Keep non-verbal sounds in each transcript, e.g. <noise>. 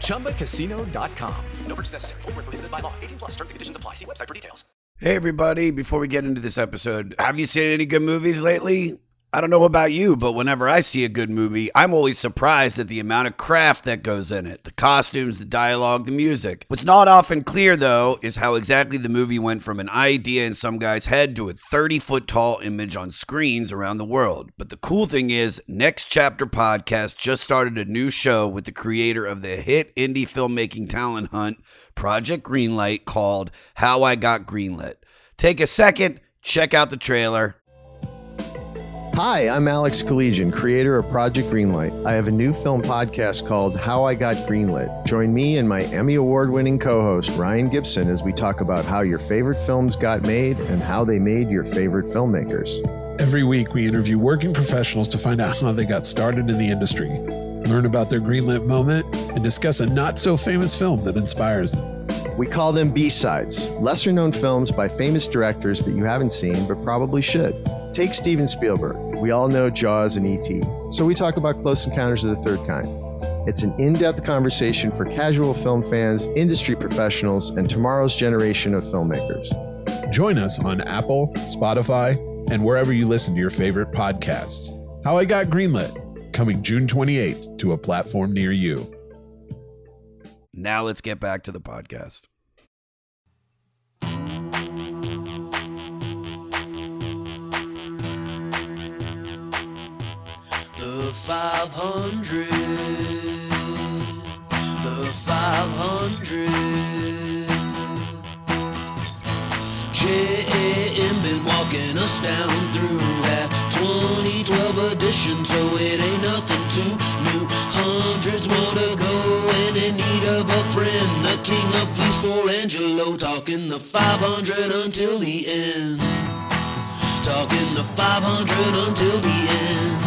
ChumbaCasino.com. No purchase necessary. Void where prohibited by law. 18 plus terms and conditions apply. See website for details. Hey, everybody, before we get into this episode, have you seen any good movies lately? I don't know about you, but whenever I see a good movie, I'm always surprised at the amount of craft that goes in it the costumes, the dialogue, the music. What's not often clear, though, is how exactly the movie went from an idea in some guy's head to a 30 foot tall image on screens around the world. But the cool thing is, Next Chapter Podcast just started a new show with the creator of the hit indie filmmaking talent hunt, Project Greenlight, called How I Got Greenlit. Take a second, check out the trailer. Hi, I'm Alex Collegian, creator of Project Greenlight. I have a new film podcast called How I Got Greenlit. Join me and my Emmy Award winning co host, Ryan Gibson, as we talk about how your favorite films got made and how they made your favorite filmmakers. Every week, we interview working professionals to find out how they got started in the industry, learn about their greenlit moment, and discuss a not so famous film that inspires them. We call them B sides, lesser known films by famous directors that you haven't seen but probably should. Take Steven Spielberg. We all know Jaws and E.T., so we talk about Close Encounters of the Third Kind. It's an in depth conversation for casual film fans, industry professionals, and tomorrow's generation of filmmakers. Join us on Apple, Spotify, and wherever you listen to your favorite podcasts. How I Got Greenlit, coming June 28th to a platform near you. Now let's get back to the podcast. The 500. The 500. JM been walking us down through that 2012 edition, so it ain't nothing too new. Hundreds more to go, and in need of a friend. The king of fleece for Angelo, talking the 500 until the end. Talking the 500 until the end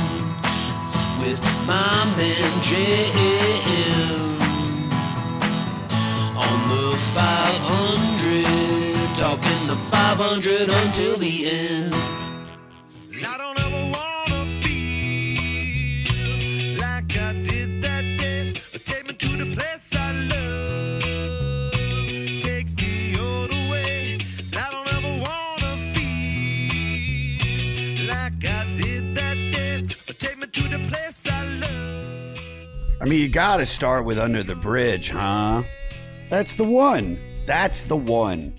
with my man JM on the 500, talking the 500 until the end. I mean, you got to start with Under the Bridge, huh? That's the one. That's the one.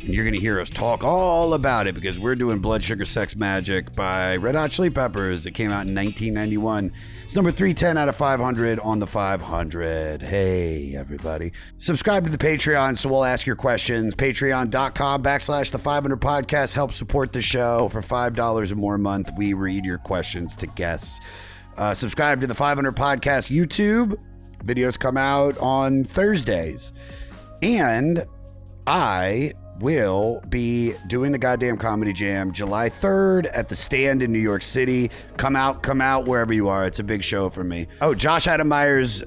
And you're going to hear us talk all about it because we're doing Blood Sugar Sex Magik by Red Hot Chili Peppers. It came out in 1991. It's number 310 out of 500 on the 500. Hey, everybody. Subscribe to the Patreon so we'll ask your questions. Patreon.com backslash the 500 podcast Help support the show. For $5 or more a month, we read your questions to guests. Uh, subscribe to the 500 Podcast YouTube. Videos come out on Thursdays. And I will be doing the goddamn comedy jam July 3rd at the stand in New York City. Come out, come out wherever you are. It's a big show for me. Oh, Josh Adam Meyers.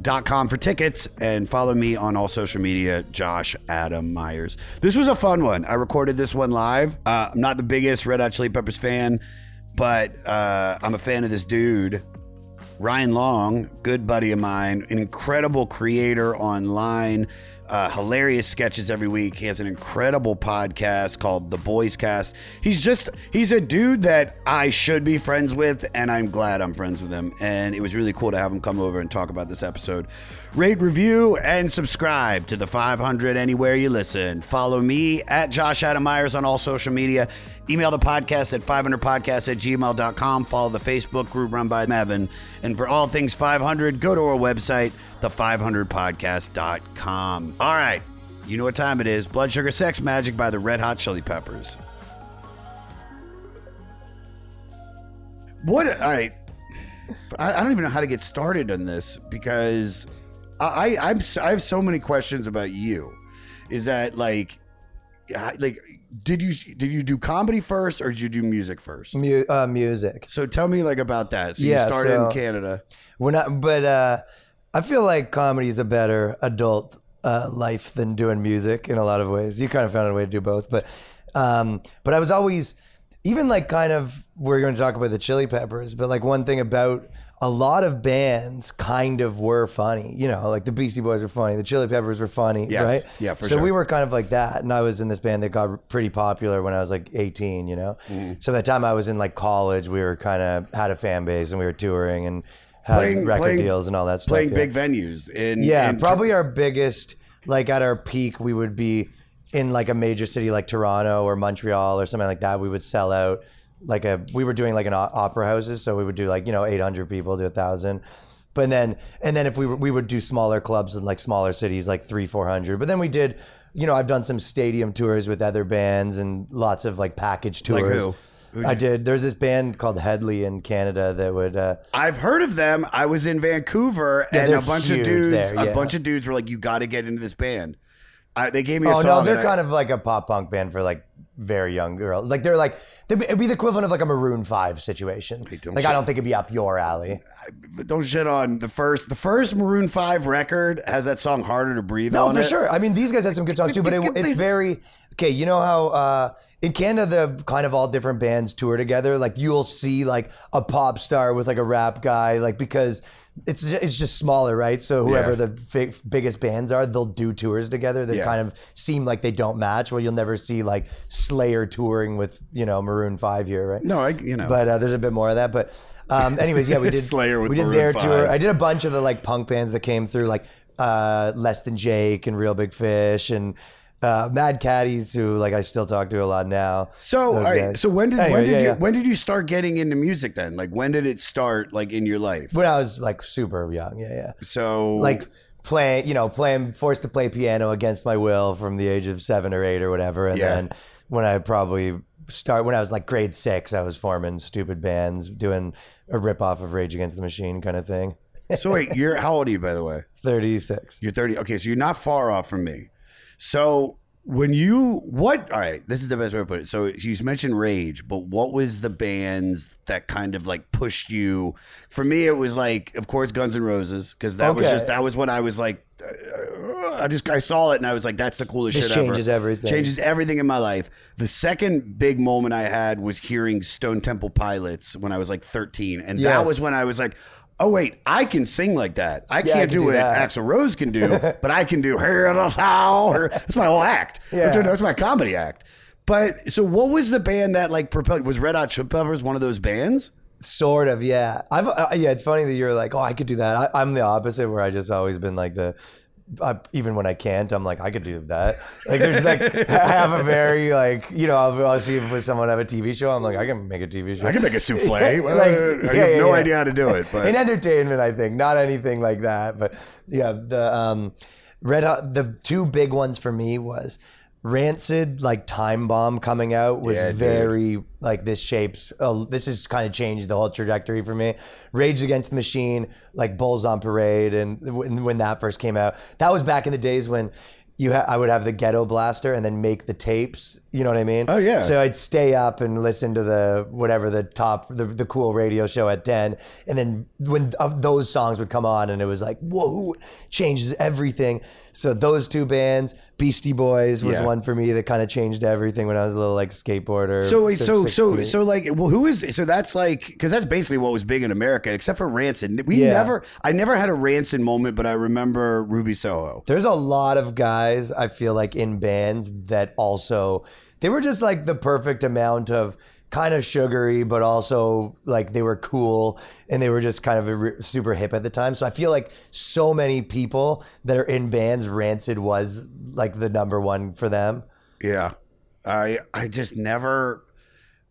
Dot com for tickets and follow me on all social media, Josh Adam Meyers. This was a fun one. I recorded this one live. Uh, I'm not the biggest Red Hot Chili Peppers fan, but uh, I'm a fan of this dude. Ryan Long, good buddy of mine, an incredible creator online, uh, hilarious sketches every week. He has an incredible podcast called The Boys Cast. He's just, he's a dude that I should be friends with, and I'm glad I'm friends with him. And it was really cool to have him come over and talk about this episode. Rate, review, and subscribe to the 500 anywhere you listen. Follow me at Josh Adam Meyers on all social media. Email the podcast at 500podcast at gmail.com. Follow the Facebook group run by Mevin. And for all things 500, go to our website, the500podcast.com. All right. You know what time it is. Blood Sugar Sex Magik by the Red Hot Chili Peppers. What? All right. I, I don't even know how to get started on this because I, I I'm I have so many questions about you. Is that like, like, did you did you do comedy first or did you do music first? Mu- uh, music. So tell me like about that. So Yeah, you started so- in Canada. We're not, but uh, I feel like comedy is a better adult uh, life than doing music in a lot of ways. You kind of found a way to do both, but um, but I was always even like kind of we're going to talk about the Chili Peppers, but like one thing about a lot of bands kind of were funny. You know, like the Beastie Boys were funny, the Chili Peppers were funny, Yes. right? Yeah, for so sure. we were kind of like that, and I was in this band that got pretty popular when I was like 18. You know, Mm-hmm. so by the time I was in like college, we were kind of had a fan base and we were touring and had Playing- record playing- deals and all that stuff. Playing yeah. big venues in Yeah, in- probably our biggest, like at our peak, we would be in like a major city like Toronto or Montreal or something like that. We would sell out like a, we were doing like an opera houses. So we would do like, you know, 800 people to a thousand. But then, and then if we were, we would do smaller clubs in like smaller cities, like three, 400. But then we did, you know, I've done some stadium tours with other bands and lots of like package Like tours. who? Who'd I you- did. There's this band called Hedley in Canada that would, uh, I've heard of them. I was in Vancouver, Yeah, and they're a bunch huge of dudes, there, a bunch of dudes were like, "You got to get into this band." I, they gave me a oh, song. Oh song. no, they're and I- kind of like a pop punk band for like very young girls. Like they're like they'd be, it'd be the equivalent of like a Maroon Five situation. don't Like shit- I don't think it'd be up your alley. But don't shit on the first. The first Maroon Five record has that song "Harder to Breathe" No, on for it. sure. I mean, these guys had some good songs too, but it, it's very okay. You know how uh, in Canada, the kind of all different bands tour together. Like you'll see like a pop star with like a rap guy, like because it's it's just smaller, right? So whoever Yeah. the biggest bands are, they'll do tours together that Yeah. kind of seem like they don't match. Well, you'll never see like Slayer touring with you know Maroon Five here, right? No, I you know. But uh, there's a bit more of that. But um, anyways, yeah, we <laughs> did Slayer with we did Maroon their 5. tour. I did a bunch of the like punk bands that came through, like uh, Less Than Jake and Real Big Fish and uh, Mad Caddies, who like I still talk to a lot now. so, all right. guys. So when did Anyway, when did yeah, you yeah. when did you start getting into music then? Like when did it start? Like in your life? when I was like super young, yeah, yeah, So like playing, you know, playing forced to play piano against my will from the age of seven or eight or whatever, and Yeah. then when I probably start when I was like grade six, I was forming stupid bands, doing a rip off of Rage Against the Machine kind of thing. so wait, you're <laughs> how old are you by the way? Thirty six. You're 30. Okay, so you're not far off from me. So when you what all right, this is the best way to put it. So you mentioned Rage, but what was the bands that kind of like pushed you? For me, it was like, of course, Guns N' Roses, because that was just that was when I was like uh, I just I saw it and I was like, that's the coolest This shit ever. changes everything. Changes everything in my life. The second big moment I had was hearing Stone Temple Pilots when I was like 13. And that was when I was like, oh wait, I can sing like that. I Yeah, I can't can do, do it that. Axl Rose can do, <laughs> but I can do Sound. That's my whole act. <laughs> Yeah. That's, my comedy act. But so what was the band that like propelled was Red Hot Chili Peppers one of those bands? Sort of, yeah. I've uh, yeah. It's funny that you're like, oh, I could do that. I, I'm the opposite, where I just always been like the. I, even when I can't, I'm like, I could do that. Like, there's like, <laughs> I have a very like, you know, I'll, I'll see if someone have a TV show. I'm like, I can make a TV show. I can make a souffle. <laughs> Like, I yeah, have yeah, no yeah. idea how to do it, <laughs> but in entertainment, I think not anything like that. But yeah, the um, Red Hot. The two big ones for me was Rancid, like Time Bomb coming out was Yeah, dude. very like this shapes. Oh, this has kind of changed the whole trajectory for me. Rage Against the Machine, like Bulls on Parade, and when, when that first came out, that was back in the days when. You ha- I would have the ghetto blaster and then make the tapes. You know what I mean? Oh, yeah. So I'd stay up and listen to the whatever the top the, the cool radio show at 10 and then when uh, those songs would come on and it was like whoa changes everything so those two bands Beastie Boys was Yeah. one for me that kind of changed everything when I was a little like skateboarder So wait, so so so like, well, who is so that's like because that's basically what was big in America, except for Rancid. We Yeah. never, I never had a Rancid moment, but I remember Ruby Soho. There's a lot of guys I feel like in bands that also they were just like the perfect amount of kind of sugary, but also like they were cool and they were just kind of super hip at the time. So I feel like so many people that are in bands, Rancid was like the number one for them. Yeah, I I just never.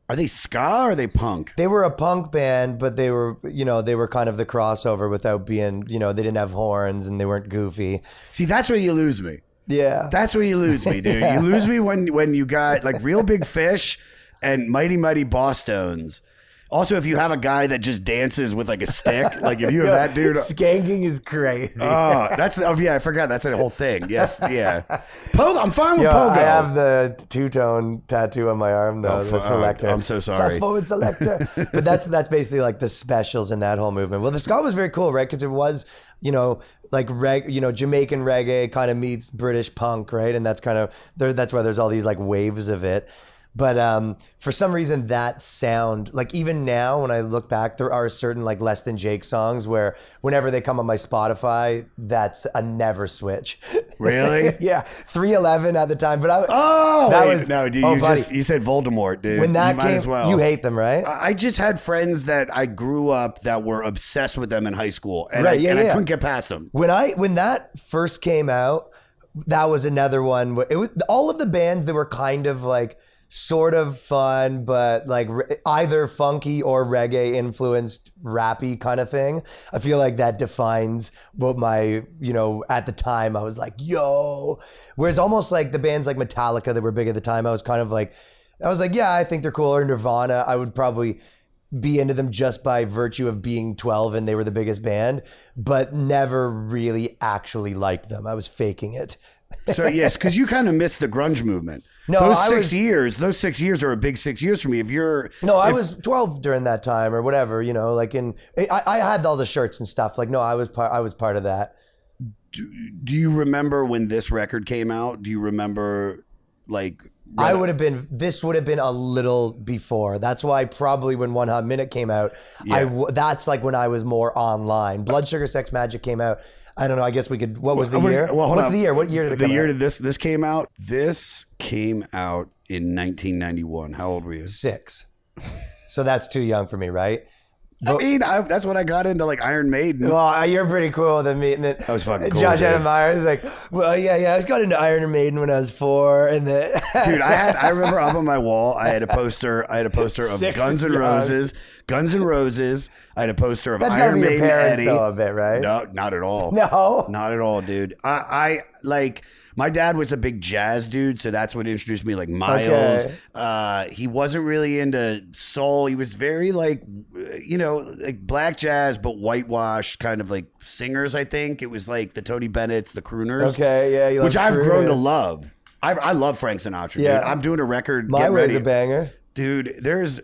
Are they ska or are they punk? They were a punk band, but they were, you know, they were kind of the crossover without being, you know, they didn't have horns and they weren't goofy. See, that's where you lose me. Yeah. That's where you lose me, dude. You <laughs> lose me when when you got like real big fish and mighty mighty Bosstones. Also, if you have a guy that just dances with like a stick, <laughs> like if you have that dude, uh, Skanking is crazy. oh, that's oh yeah, I forgot that's a whole thing. Yes, <laughs> yeah. Pogo, I'm fine with Yo, pogo. I have the two tone tattoo on my arm though. Oh, the fu- oh, Selecter. I'm so sorry. Fast forward Selecter. <laughs> but that's that's basically like the specials in that whole movement. Well, the ska was very cool, right? Because it was, you know, like reg, you know, Jamaican reggae kind of meets British punk, right? And that's kind of there. That's why there's all these like waves of it. But um, for some reason, that sound, like even now when I look back, there are certain like Less Than Jake songs where whenever they come on my Spotify, that's a never switch. Really? <laughs> yeah, 311 at the time. But I, Oh, that wait, was no, dude, oh, you buddy, just you said Voldemort, dude. when that you might came, as well. you hate them, right? I just had friends that I grew up that were obsessed with them in high school, and, Right, I, yeah, and I couldn't get past them. when I when that first came out, that was another one. It was all of the bands that were kind of like sort of fun, but like re- either funky or reggae influenced, rappy kind of thing. I feel like that defines what my you know at the time I was like yo. Whereas almost like the bands like Metallica that were big at the time, I was kind of like. I was like, yeah, I think they're cool. Or Nirvana, I would probably be into them just by virtue of being 12 and they were the biggest band, but never really actually liked them. I was faking it. So yes, because you kind of missed the grunge movement. No, those I six was- years, those six years are a big six years for me. If you're No, I if- was 12 during that time or whatever, you know, like in, I, I had all the shirts and stuff. Like, no, I was part, I was part of that. Do you remember when this record came out? Do you remember like? I would have been. This would have been a little before. That's why probably when One Hot Minute came out, I w- that's like when I was more online. Blood Sugar Sex Magik came out. I don't know. I guess we could. What was the Well, year? well, hold What's on. the year? What year did it the come year out? did this this came out? This came out in 1991. How old were you? Six. So that's too young for me, right? I mean, I, that's when I got into like Iron Maiden. Well, uh, you're pretty cool than me. And then was fucking cool, Josh dude. Adam Meyers is like, well, yeah, yeah. I got into Iron Maiden when I was four, and then <laughs> Dude, I had I <laughs> remember up on my wall, I had a poster. I had a poster of Six Guns N' Roses, Guns N' Roses. I had a poster of That's gotta Iron be your Maiden, parents, Eddie. though, a bit, right? No, not at all. No? not at all, dude. I, I like my dad was a big jazz dude, so that's what introduced me. Like Miles, Okay. uh, he wasn't really into soul. He was very like, you know, like black jazz, but whitewashed kind of like singers. I think it was like the Tony Bennett's, the crooners. Okay, yeah, you which I've grown to love. I, I love Frank Sinatra. Yeah. dude. I'm doing a record. my way's ready. a banger. dude. There's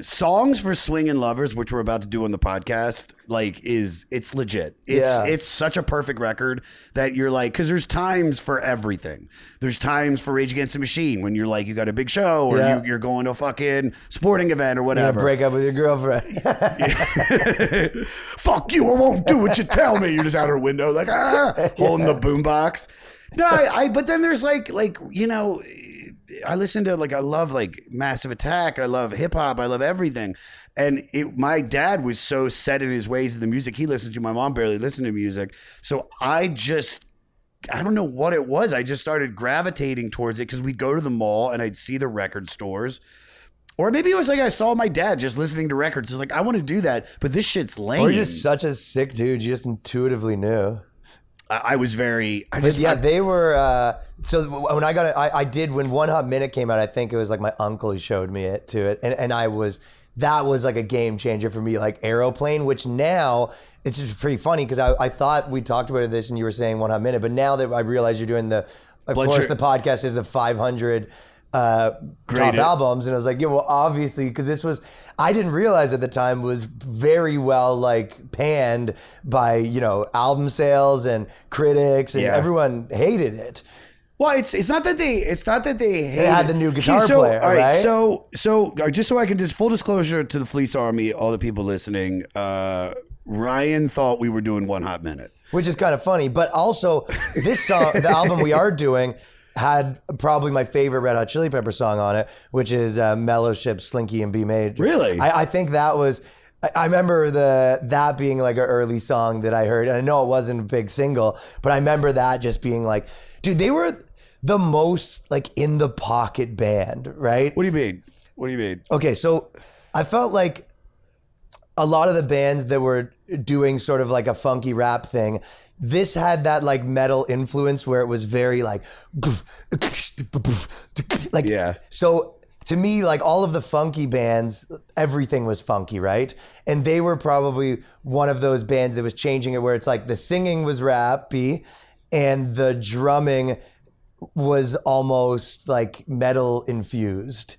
songs for swinging lovers, which we're about to do on the podcast. Like, is it's legit? It's Yeah. it's such a perfect record that you're like, because there's times for everything. There's times for Rage Against the Machine when you're like, you got a big show or Yeah. you, you're going to a fucking sporting event or whatever. Break up with your girlfriend. <laughs> Fuck you! I won't do what you tell me. You're just out her window, like ah, <laughs> holding the boombox. No, I, I. But then there's like, like you know, I listen to like I love like Massive Attack. I love hip hop. I love everything. And it, my dad was so set in his ways of the music he listened to. My mom barely listened to music, so I just. I don't know what it was. I just started gravitating towards it because we'd go to the mall and I'd see the record stores. Or maybe it was like I saw my dad just listening to records. It's like I want to do that, but this shit's lame. or you're just such a sick dude. You just intuitively knew. I, was very. I just yeah, I- they were. Uh, so when I got it, I, I did when One Hot Minute came out. I think it was like my uncle who showed me it to it, and and I was that was like a game changer for me. Like Aeroplane, which now it's just pretty funny because I, I thought we talked about this and you were saying One Hot Minute, but now that I realize you're doing the, of Blood course, Sugar- the podcast is the 500. Uh, top albums, and I was like, yeah, well, obviously, because this was, I didn't realize at the time was very well like panned by you know album sales and critics, and Yeah. everyone hated it. well, it's it's not that they it's not that they hate had the new guitar so, player, All right, right? so so just so I can just full disclosure to the Fleece Army, all the people listening. Uh, Ryan thought we were doing one hot minute. which is kind of funny. But also, this song, the album we are doing, had probably my favorite Red Hot Chili Pepper song on it, which is uh, "Mellowship Slinky in B Major. Really? I, I think that was. I- I remember the that being like an early song that I heard, and I know it wasn't a big single, but I remember that just being like, dude, they were the most like in the pocket band, right? What do you mean? What do you mean? Okay, so I felt like a lot of the bands that were doing sort of like a funky rap thing, this had that like metal influence where it was very like like Yeah. So to me, like all of the funky bands, everything was funky, right? And they were probably one of those bands that was changing it where it's like the singing was rappy and the drumming was almost like metal infused.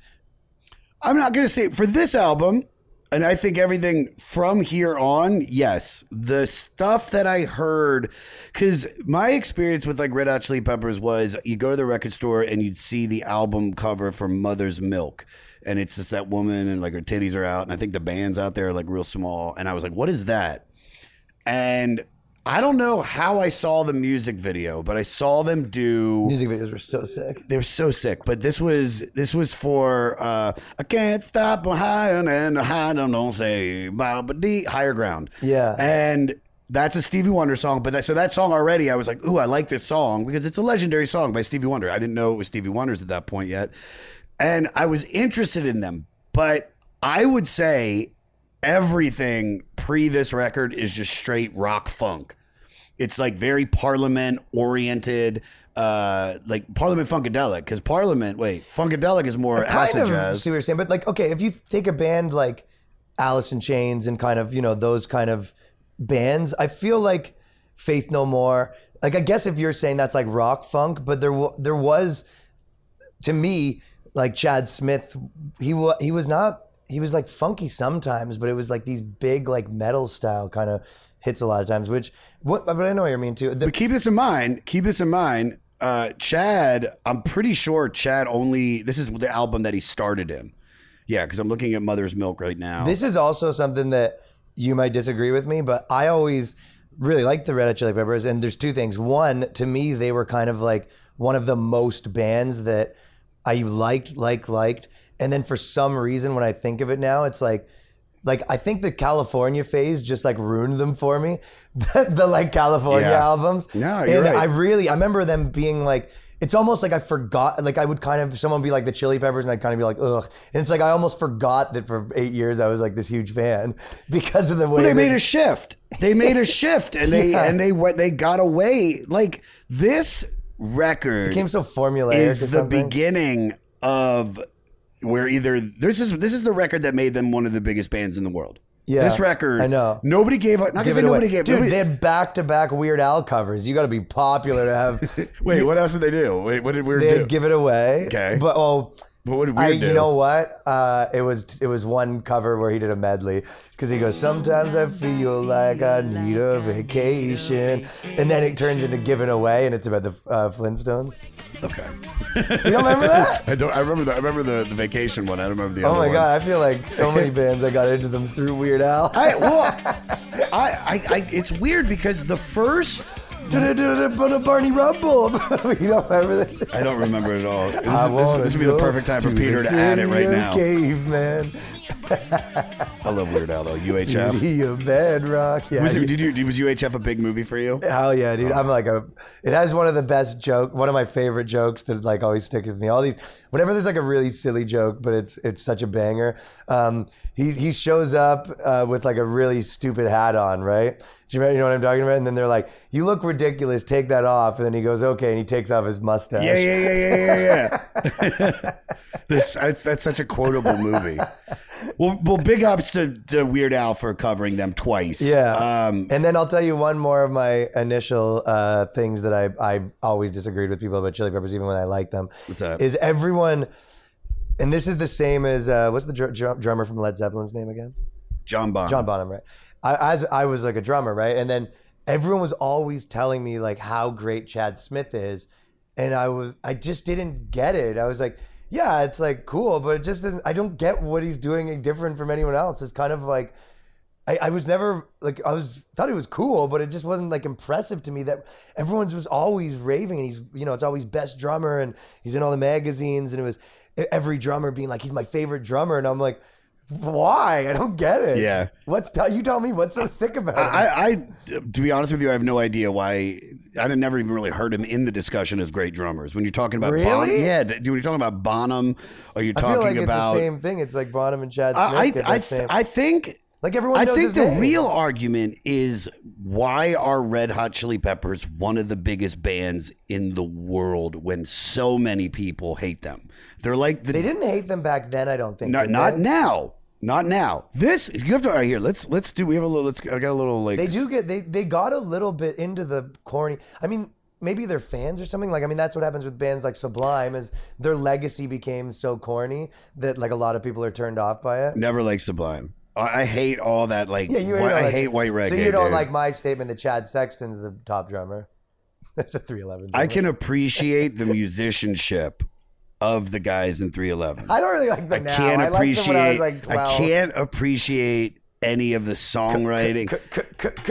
I'm not going to say for this album, and I think everything from here on, yes. The stuff that I heard, because my experience with like Red Hot Chili Peppers was you go to the record store and you'd see the album cover for Mother's Milk. And it's just that woman and like her titties are out. And I think the band's out there are like real small. And I was like, what is that? And I don't know how I saw the music video, but I saw them do Music videos were so sick. they were so sick. But this was this was for uh, I can't stop high and high don't don't say but D higher ground. Yeah. and that's a Stevie Wonder song. But that, so that song already, I was like, ooh, I like this song because it's a legendary song by Stevie Wonder. I didn't know it was Stevie Wonder's at that point yet, and I was interested in them. But I would say everything pre this record is just straight rock funk. It's like very Parliament oriented, uh, like Parliament Funkadelic. Because Parliament, wait, Funkadelic is more kind acid of jazz. see what you're saying, but like, okay, if you take a band like Alice in Chains and kind of, you know, those kind of bands, I feel like Faith No More. Like, I guess if you're saying that's like rock funk, but there, wa- there was, to me, like Chad Smith, he was, he was not, he was like funky sometimes, but it was like these big like metal style kind of hits a lot of times. Which, what, but I know what you're mean too. The, But keep this in mind. Keep this in mind. Uh, Chad, I'm pretty sure Chad only. This is the album that he started in. Yeah, because I'm looking at Mother's Milk right now. This is also something that you might disagree with me, but I always really liked the Red Hot Chili Peppers. And there's two things. One, to me, they were kind of like one of the most bands that I liked, liked, liked. And then for some reason, when I think of it now, it's like, like I think the California phase just like ruined them for me. <laughs> The, the like California Yeah. albums. No, you're and right. I really I remember them being like it's almost like I forgot like I would kind of someone would be like the Chili Peppers and I'd kind of be like ugh and it's like I almost forgot that for eight years I was like this huge fan <laughs> because of the way Well, they that- made a shift. They made a <laughs> shift, and they Yeah. and they went. They got away. Like this record became so formulaic or is the beginning of where either this is this is the record that made them one of the biggest bands in the world. Yeah, this record. I know. Nobody gave up. Not Give because it away. nobody gave. Dude, nobody- they had back to back Weird Al covers. You got to be popular to have. <laughs> wait, what else did they do? Wait, what did we they do? give it away. Okay. but oh, But what did I, Weird do? you know what? Uh, it was it was one cover where he did a medley because he goes, "Sometimes I feel like I need a vacation," and then it turns into "Giving Away," and it's about the uh, Flintstones. Okay. You don't remember that? <laughs> I don't. I remember the. I remember the, the vacation one. I don't remember the Oh my one. god! I feel like so many <laughs> bands I got into them through Weird Al. I well, I, I, I it's weird because the first Barney Rubble. <laughs> you don't remember this? I don't remember it at all. This, is- this, this would be the perfect time for Peter to add it right now. Caveman, I love Weird Al though. <laughs> UHF. city of bedrock. Yeah, Was, it, did you, was UHF a big movie for you? Hell yeah, dude! Oh. I'm like a. It has one of the best joke, one of my favorite jokes that like always stick with me. All these, whenever there's like a really silly joke, but it's it's such a banger. Um, he he shows up uh, with like a really stupid hat on, right? Do you, know what I'm talking about? And then they're like, "You look ridiculous. Take that off." And then he goes, "Okay," and he takes off his mustache. Yeah, yeah, yeah, yeah, yeah, yeah. <laughs> this that's, that's such a quotable movie. Well, well, big ups to, to Weird Al for covering them twice. Yeah. Um, and then I'll tell you one more of my initial uh, things that I I've always disagreed with people about Chili Peppers, even when I like them. What's that? Is everyone, and this is the same as uh, what's the dr- dr- drummer from Led Zeppelin's name again? John Bonham. John Bonham, right? I, as I was like a drummer, right? And then everyone was always telling me like how great Chad Smith is, and I was I just didn't get it. I was like, yeah, it's like cool, but it just doesn't. I don't get what he's doing different from anyone else. It's kind of like. I, I was never like I was thought he was cool, but it just wasn't like impressive to me that everyone's was always raving and he's you know it's always best drummer and he's in all the magazines and it was every drummer being like he's my favorite drummer and I'm like why I don't get it Yeah. what's tell you tell me what's so sick about it I, I, to be honest with you, I have no idea why. I never even really heard him in the discussion as great drummers. When you're talking about Really? Bonham, yeah, when you're talking about Bonham, or you're I talking feel like about it's the same thing it's like Bonham and Chad Smith I, I, same I think Like everyone I think the name. real argument is why are Red Hot Chili Peppers one of the biggest bands in the world when so many people hate them? They're like the They didn't hate them back then. I don't think. not not now, not now. This you have to all right here. Let's let's do. We have a little. Let's. I got a little like. They do get they they got a little bit into the corny. I mean, maybe they're fans or something. Like I mean, that's what happens with bands like Sublime. Is their legacy became so corny that like a lot of people are turned off by it. Never like Sublime. I, hate all that. Like, Yeah, you know, I hate white reggae. So you don't dude. like my statement that Chad Sexton's the top drummer. <laughs> That's a three eleven. I can appreciate the musicianship of the guys in 311. I don't really like the I now. can't I appreciate. I like. I can't appreciate any of the songwriting.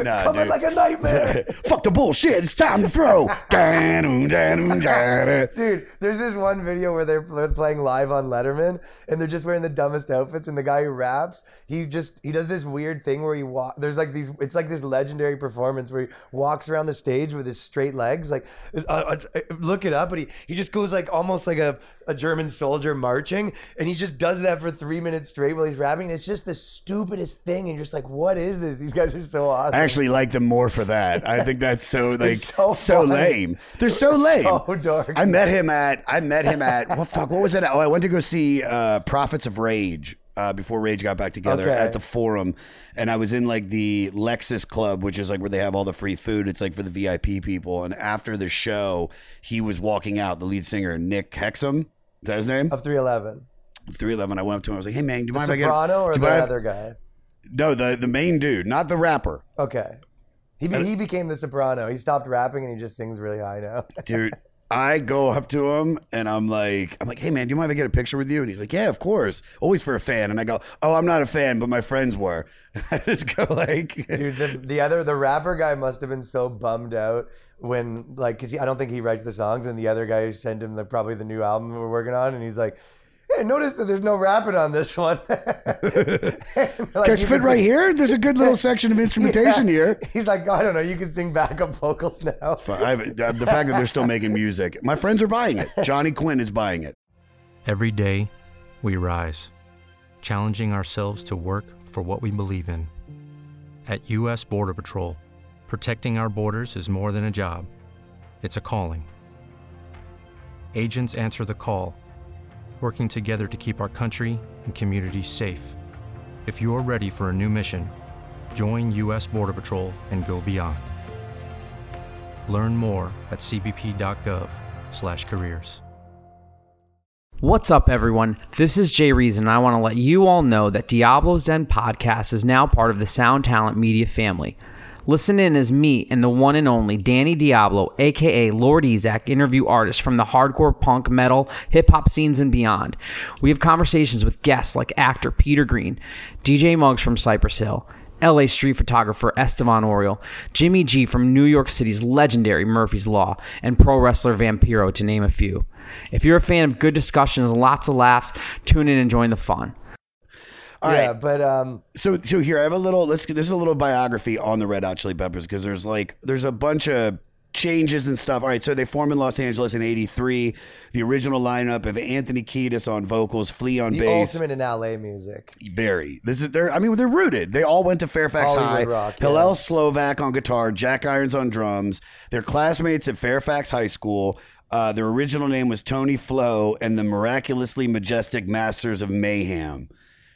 Nah, Coming dude. like a nightmare. <laughs> Fuck the bullshit. It's time to throw. Da-dum, da-dum, da-da. Dude, there's this one video where they're pl- playing live on Letterman, and they're just wearing the dumbest outfits. And the guy who raps, he just he does this weird thing where he walk. There's like these. It's like this legendary performance where he walks around the stage with his straight legs. Like, uh, uh, look it up, but he he just goes like almost like a, a German soldier marching, and he just does that for three minutes straight while he's rapping. And it's just the stupidest thing, and you're just like, what is this? These guys are so awesome. I actually like them more for that. I think that's so <laughs> like so so, lame. They're so <laughs> lame. So dark. I met him at I met him at what fuck what was that? Oh, I went to go see uh, Prophets of Rage. Uh, before Rage got back together Okay. at the Forum, and I was in like the Lexus Club, which is like where they have all the free food. It's like for the VIP people. And after the show, he was walking out. The lead singer Nick Hexum, is that his name? of three eleven. Three Eleven. I went up to him. I was like, "Hey man, do you The mind if I get soprano or the other guy? No, the the main dude, not the rapper. Okay. He, be, uh, he became the soprano. He stopped rapping and he just sings really high now. <laughs> dude. I go up to him and I'm like, I'm like, hey man, do you mind if I get a picture with you? And he's like, yeah, of course, always for a fan. And I go, oh, I'm not a fan, but my friends were. <laughs> I just go like, <laughs> Dude, the, the other, the rapper guy must have been so bummed out when, like, because I don't think he writes the songs, and the other guy sent him the, probably the new album we're working on, and he's like, hey, notice that there's no rapping on this one. <laughs> can I spit right here? There's a good little <laughs> section of <laughs> instrumentation here. He's like, I don't know, you can sing backup vocals now. I, uh, the fact that they're still making music, my friends are buying it. Johnny Quinn is buying it. Every day, we rise, challenging ourselves to work for what we believe in. At U.S. Border Patrol, protecting our borders is more than a job, it's a calling. Agents answer the call, working together to keep our country and communities safe. If you're ready for a new mission, join U.S. Border Patrol and go beyond. Learn more at cbp.gov/careers. What's up, everyone? This is Jay Reason, and I want to let you all know that Diablo's Den podcast is now part of the Sound Talent Media family. Listen in as me and the one and only Danny Diablo, aka Lord Ezec, interview artists from the hardcore punk, metal, hip hop scenes and beyond. We have conversations with guests like actor Peter Greene, DJ Muggs from Cypress Hill, LA street photographer Estevan Oriol, Jimmy G from New York City's legendary Murphy's Law, and pro wrestler Vampiro, to name a few. If you're a fan of good discussions and lots of laughs, tune in and join the fun. All yeah, right. but um, So so here I have a little let's this is a little biography on the Red Hot Chili Peppers because there's like there's a bunch of changes and stuff. All right, so they formed in Los Angeles in 83. The original lineup of Anthony Kiedis on vocals, Flea on the bass. ultimate in LA music. Very. This is they're I mean they're rooted. They all went to Fairfax Hollywood High. rock, yeah. Hillel Slovak on guitar, Jack Irons on drums. They're classmates at Fairfax High School. Uh, their original name was Tony Flow and the miraculously majestic Masters of Mayhem.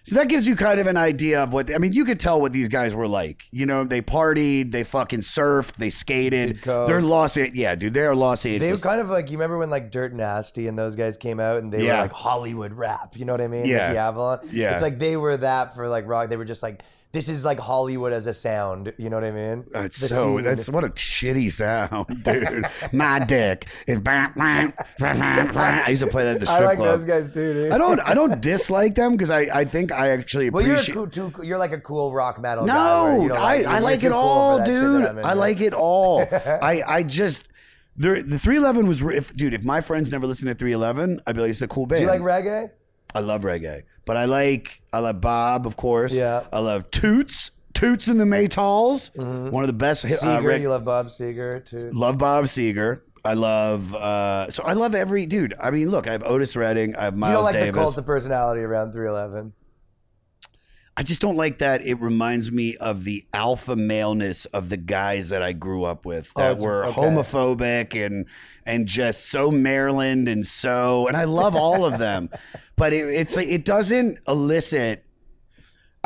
So that gives you kind of an idea of what I mean. You could tell what these guys were like. You know, they partied, they fucking surfed, they skated. They're Los Angeles. Yeah, dude, they're Los They were Angeles. kind of like you remember when like Dirt Nasty and those guys came out and they Yeah. were like Hollywood rap. You know what I mean? Yeah. Mickey Avalon. Yeah. It's like they were that for like rock. They were just like this is like Hollywood as a sound. You know what I mean? That's The so. scene. That's what a shitty sound, <laughs> dude. My dick is. I used to play that at the <laughs> I like club. those guys too, dude. I don't. I don't dislike them because I. I think I actually Well, you're a cool, too, you're like a cool rock metal guy. no, you don't I. I like it all, dude. I like it all. I. I just. The the three eleven was if dude if my friends never listened to three eleven I'd be like it's a cool band. Do you like reggae? I love reggae, but I like I love Bob of course. Yeah. I love Toots Toots and the Maytals. One of the best. uh, Mm-hmm. Seeger, reg- you love Bob Seger too. Love Bob Seger. I love uh so I love every dude. I mean, look, I have Otis Redding, I have Miles you don't like Davis. the cult of personality around 311. I just don't like that. It reminds me of the alpha maleness of the guys that I grew up with Oh, that it's- were okay. homophobic and and just so Maryland and so and I love all of them, <laughs> but it, it's like it doesn't elicit.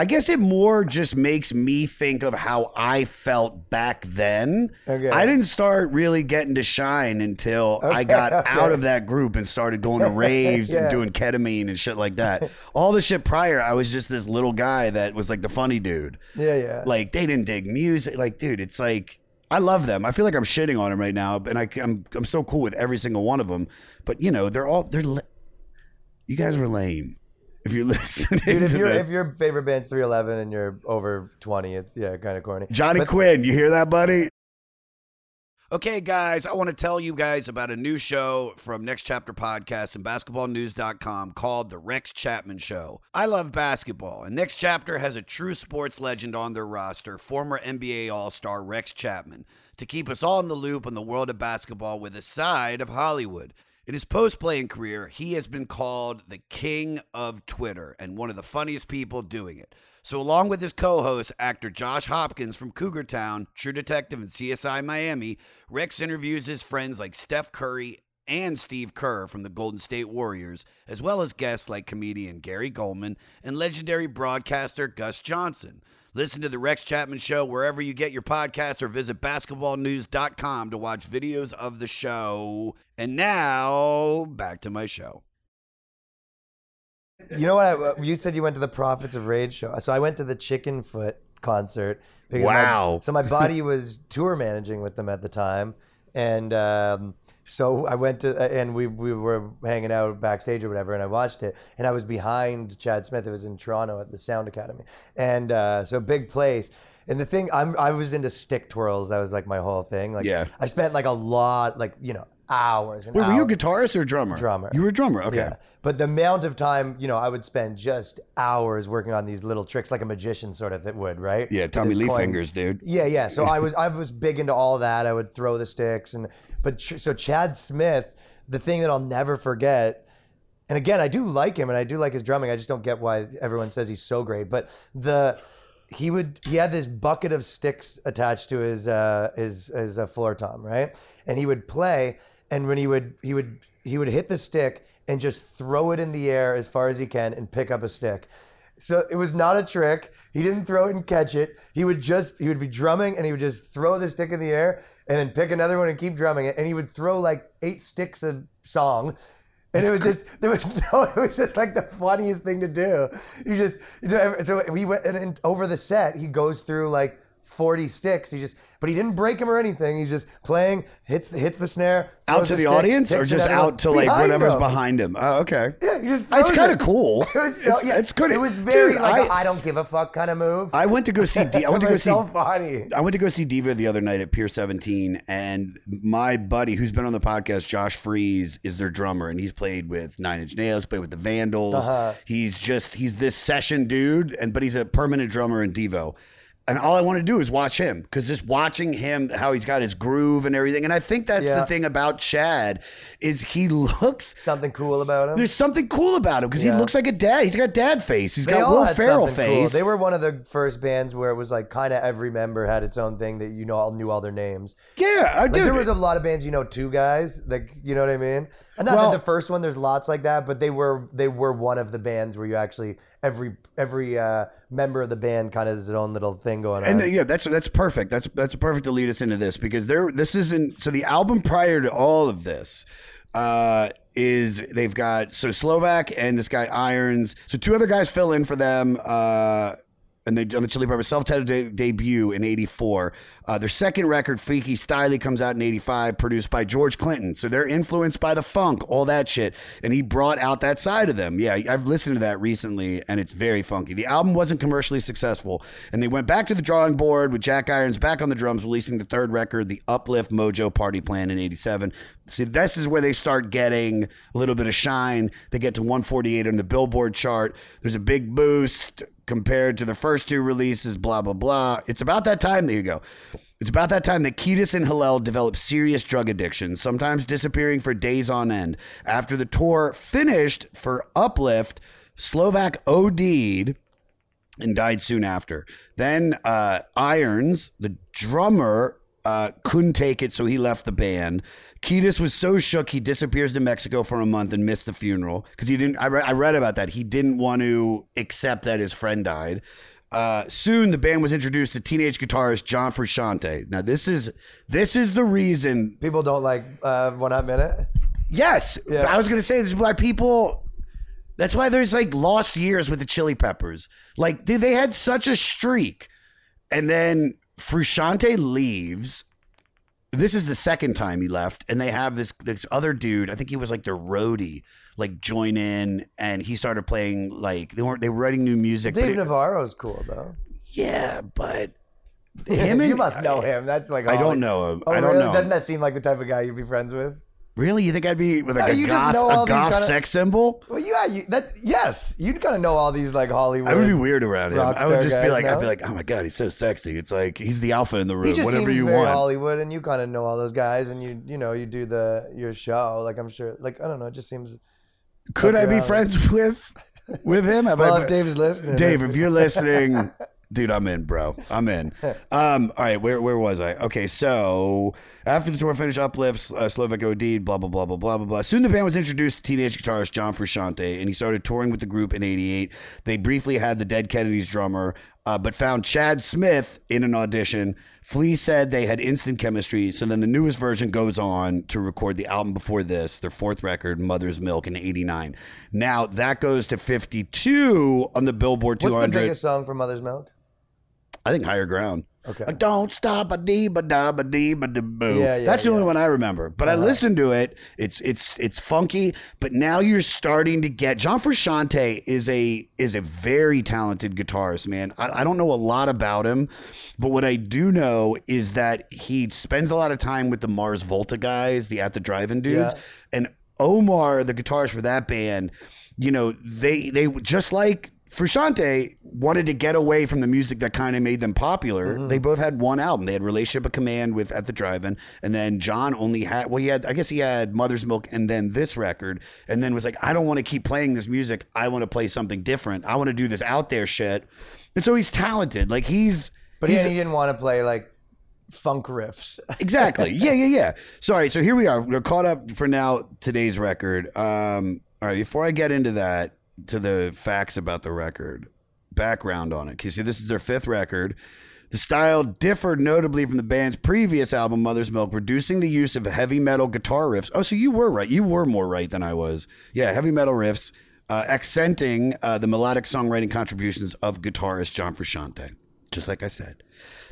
I guess it more just makes me think of how I felt back then. Okay. I didn't start really getting to shine until I got okay. out of that group and started going to raves <laughs> Yeah. and doing ketamine and shit like that. All the shit prior, I was just this little guy that was like the funny dude. Yeah, yeah. Like they didn't dig music. Like, dude, it's like I love them. I feel like I'm shitting on them right now, and I, I'm I'm so cool with every single one of them. But you know, they're all they're. You guys were lame. If you're <laughs> listening, Dude, if to your this. if your favorite band's 311 and you're over 20, it's yeah, kind of corny. Johnny But- Quinn, you hear that, buddy? Okay, guys, I want to tell you guys about a new show from Next Chapter Podcast and basketballnews.com called The Rex Chapman Show. I love basketball, and Next Chapter has a true sports legend on their roster, former NBA All Star Rex Chapman, to keep us all in the loop on the world of basketball with a side of Hollywood. In his post playing career, he has been called the king of Twitter and one of the funniest people doing it. So, along with his co host, actor Josh Hopkins from Cougar Town, True Detective, and CSI Miami, Rex interviews his friends like Steph Curry and Steve Kerr from the Golden State Warriors, as well as guests like comedian Gary Gulman and legendary broadcaster Gus Johnson. Listen to the Rex Chapman Show wherever you get your podcasts or visit basketballnews.com to watch videos of the show. And now, back to my show. You know what? I, you said you went to the Prophets of Rage show. So I went to the Chickenfoot concert. because my- Wow. so my buddy was tour managing with them at the time, and um, so I went to and we we were hanging out backstage or whatever, and I watched it, and I was behind Chad Smith. It was in Toronto at the Sound Academy, and uh, so big place. And the thing, I'm I was into stick twirls. That was like my whole thing. Like, Yeah. I spent like a lot, like you know, hours. And Wait, were you a hours. guitarist or a drummer? Drummer. You were a drummer. Okay. Yeah. But the amount of time, you know, I would spend just hours working on these little tricks like a magician sort of that would, right? Yeah, With Tommy Lee coin. fingers, dude. Yeah, yeah. So I <laughs> was I was big into all that. I would throw the sticks and but tr- so Chad Smith, the thing that I'll never forget and again, I do like him and I do like his drumming. I just don't get why everyone says he's so great. But the he would he had this bucket of sticks attached to his uh, his his uh, floor tom, right? And he would play, and when he would he would he would hit the stick and just throw it in the air as far as he can and pick up a stick. So it was not a trick. He didn't throw it and catch it. He would just he would be drumming and he would just throw the stick in the air and then pick another one and keep drumming it. And he would throw like eight sticks a song. And it was just there was <laughs> no it was just like the funniest thing to do. You just so we went and, and over the set he goes through like 40 sticks. He just but he didn't break them or anything. He's just playing, hits the hits the snare, Out to the stick, audience or just out to like behind whatever's him. behind him? Oh, okay. Yeah, he just It's kind of it. cool. <laughs> It was so, it's, yeah, it's good. It was very Dude, like I, I, I don't give a fuck kind of move. I went to go see. D- I went to go <laughs> see. so funny. I went to go see Devo the other night at Pier 17, and my buddy, who's been on the podcast, Josh Freese, is their drummer, and he's played with Nine Inch Nails, played with the Vandals. Uh-huh. He's just he's this session dude, and but he's a permanent drummer in Devo. And all I want to do is watch him because just watching him, how he's got his groove and everything. And I think that's Yeah. the thing about Chad is he looks Something cool about him. there's something cool about him because Yeah. he looks like a dad. He's got dad face. He's They got Will Ferrell something cool. face. They were one of the first bands where it was like kind of every member had its own thing that you know all knew all their names. yeah, I Like do. there was a lot of bands you know two guys like you know what I mean. And not Well- that the first one there's lots like that, but they were they were one of the bands where you actually every every uh, member of the band kind of has its own little thing going on. And yeah, that's that's perfect. That's that's perfect to lead us into this because there this isn't so the album prior to all of this uh is they've got so Slovak and this guy Irons. So two other guys fill in for them uh and they on the Chili Peppers self-titled de- debut in '84. Uh, their second record, Freaky Styley, comes out in '85, produced by George Clinton. So they're influenced by the funk, all that shit, and he brought out that side of them. Yeah, I've listened to that recently, and it's very funky. The album wasn't commercially successful, and they went back to the drawing board with Jack Irons back on the drums, releasing the third record, the Uplift Mojo Party Plan, in '87. See, this is where they start getting a little bit of shine. They get to 148 on the Billboard chart. There's a big boost compared to the first two releases, blah, blah, blah. It's about that time. There you go. It's about that time that Kiedis and Hillel developed serious drug addictions, sometimes disappearing for days on end. After the tour finished for Uplift, Slovak OD'd and died soon after. Then uh, Irons, the drummer, uh, couldn't take it, so he left the band. Kiedis was so shook he disappears to Mexico for a month and missed the funeral because he didn't. I, re- I read about that. He didn't want to accept that his friend died. Uh, soon, the band was introduced to teenage guitarist John Frusciante. Now, this is this is the reason People don't like uh, One Hot Minute. Yes, Yeah. I was gonna say this is why people. That's why there's like lost years with the Chili Peppers. Like, dude, they had such a streak, and then Frusciante leaves. This is the second time he left, and they have this this other dude. I think he was like their roadie, like join in, and he started playing like they weren't they were writing new music. Dave it- Navarro's cool though. yeah, but <laughs> him and you must know him. That's like I don't know him. Oh, I don't really? know. Doesn't that seem like the type of guy you'd be friends with? Really, you think I'd be with like Yeah, a goth, a goth kinda- sex symbol? Well, yeah, you, that yes, you kind of know all these like Hollywood. I would be weird around him. I would just be like, I'd be like, oh my god, he's so sexy. It's like he's the alpha in the room. He just Whatever seems you very want. Hollywood, and you kind of know all those guys, and you you know you do the your show. Like I'm sure, like I don't know, it just seems. Could I be friends with with him? <laughs> Have Well, I, if Dave's listening, Dave, if you're listening, <laughs> dude, I'm in, bro. I'm in. <laughs> Um, all right, where where was I? Okay, so after the tour finished, uplifts, uh, Slovak OD, blah blah blah blah blah blah blah. Soon the band was introduced to teenage guitarist John Frusciante, and he started touring with the group in '88. They briefly had the Dead Kennedys drummer, uh, but found Chad Smith in an audition. Flea said they had instant chemistry, so then the newest version goes on to record the album before this, their fourth record, Mother's Milk, in '89. Now that goes to 52 on the Billboard 200. what's 200. the biggest song from Mother's Milk? I think higher ground. Okay. Don't stop a dee ba da ba dee ba da boo. Yeah, yeah, That's the only yeah. Uh-huh. one I remember. But I listened to it. It's it's it's funky. But now you're starting to get John Frusciante is a is a very talented guitarist, man. I, I don't know a lot about him, but what I do know is that he spends a lot of time with the Mars Volta guys, the at the drive-in dudes, and Omar, the guitarist for that band. You know, they they just like Frusciante wanted to get away from the music that kind of made them popular. Mm-hmm. They both had one album. They had Relationship of Command with At the Drive-In, and then John only had well, he had I guess he had Mother's Milk and then this record, and then was like, I don't want to keep playing this music. I want to play something different. I want to do this out there shit. And so he's talented. Like he's But he's he, he didn't want to play like funk riffs. <laughs> exactly. Yeah, yeah, yeah. Sorry. So here we are. We're caught up for now. Today's record. Um, all right. Before I get into that, to the facts about the record, background on it. Because see, this is their fifth record. The style differed notably from the band's previous album, Mother's Milk, reducing the use of heavy metal guitar riffs. Oh, so you were right. You were more right than I was. Yeah, heavy metal riffs, uh, accenting uh, the melodic songwriting contributions of guitarist John Frusciante. Just like I said,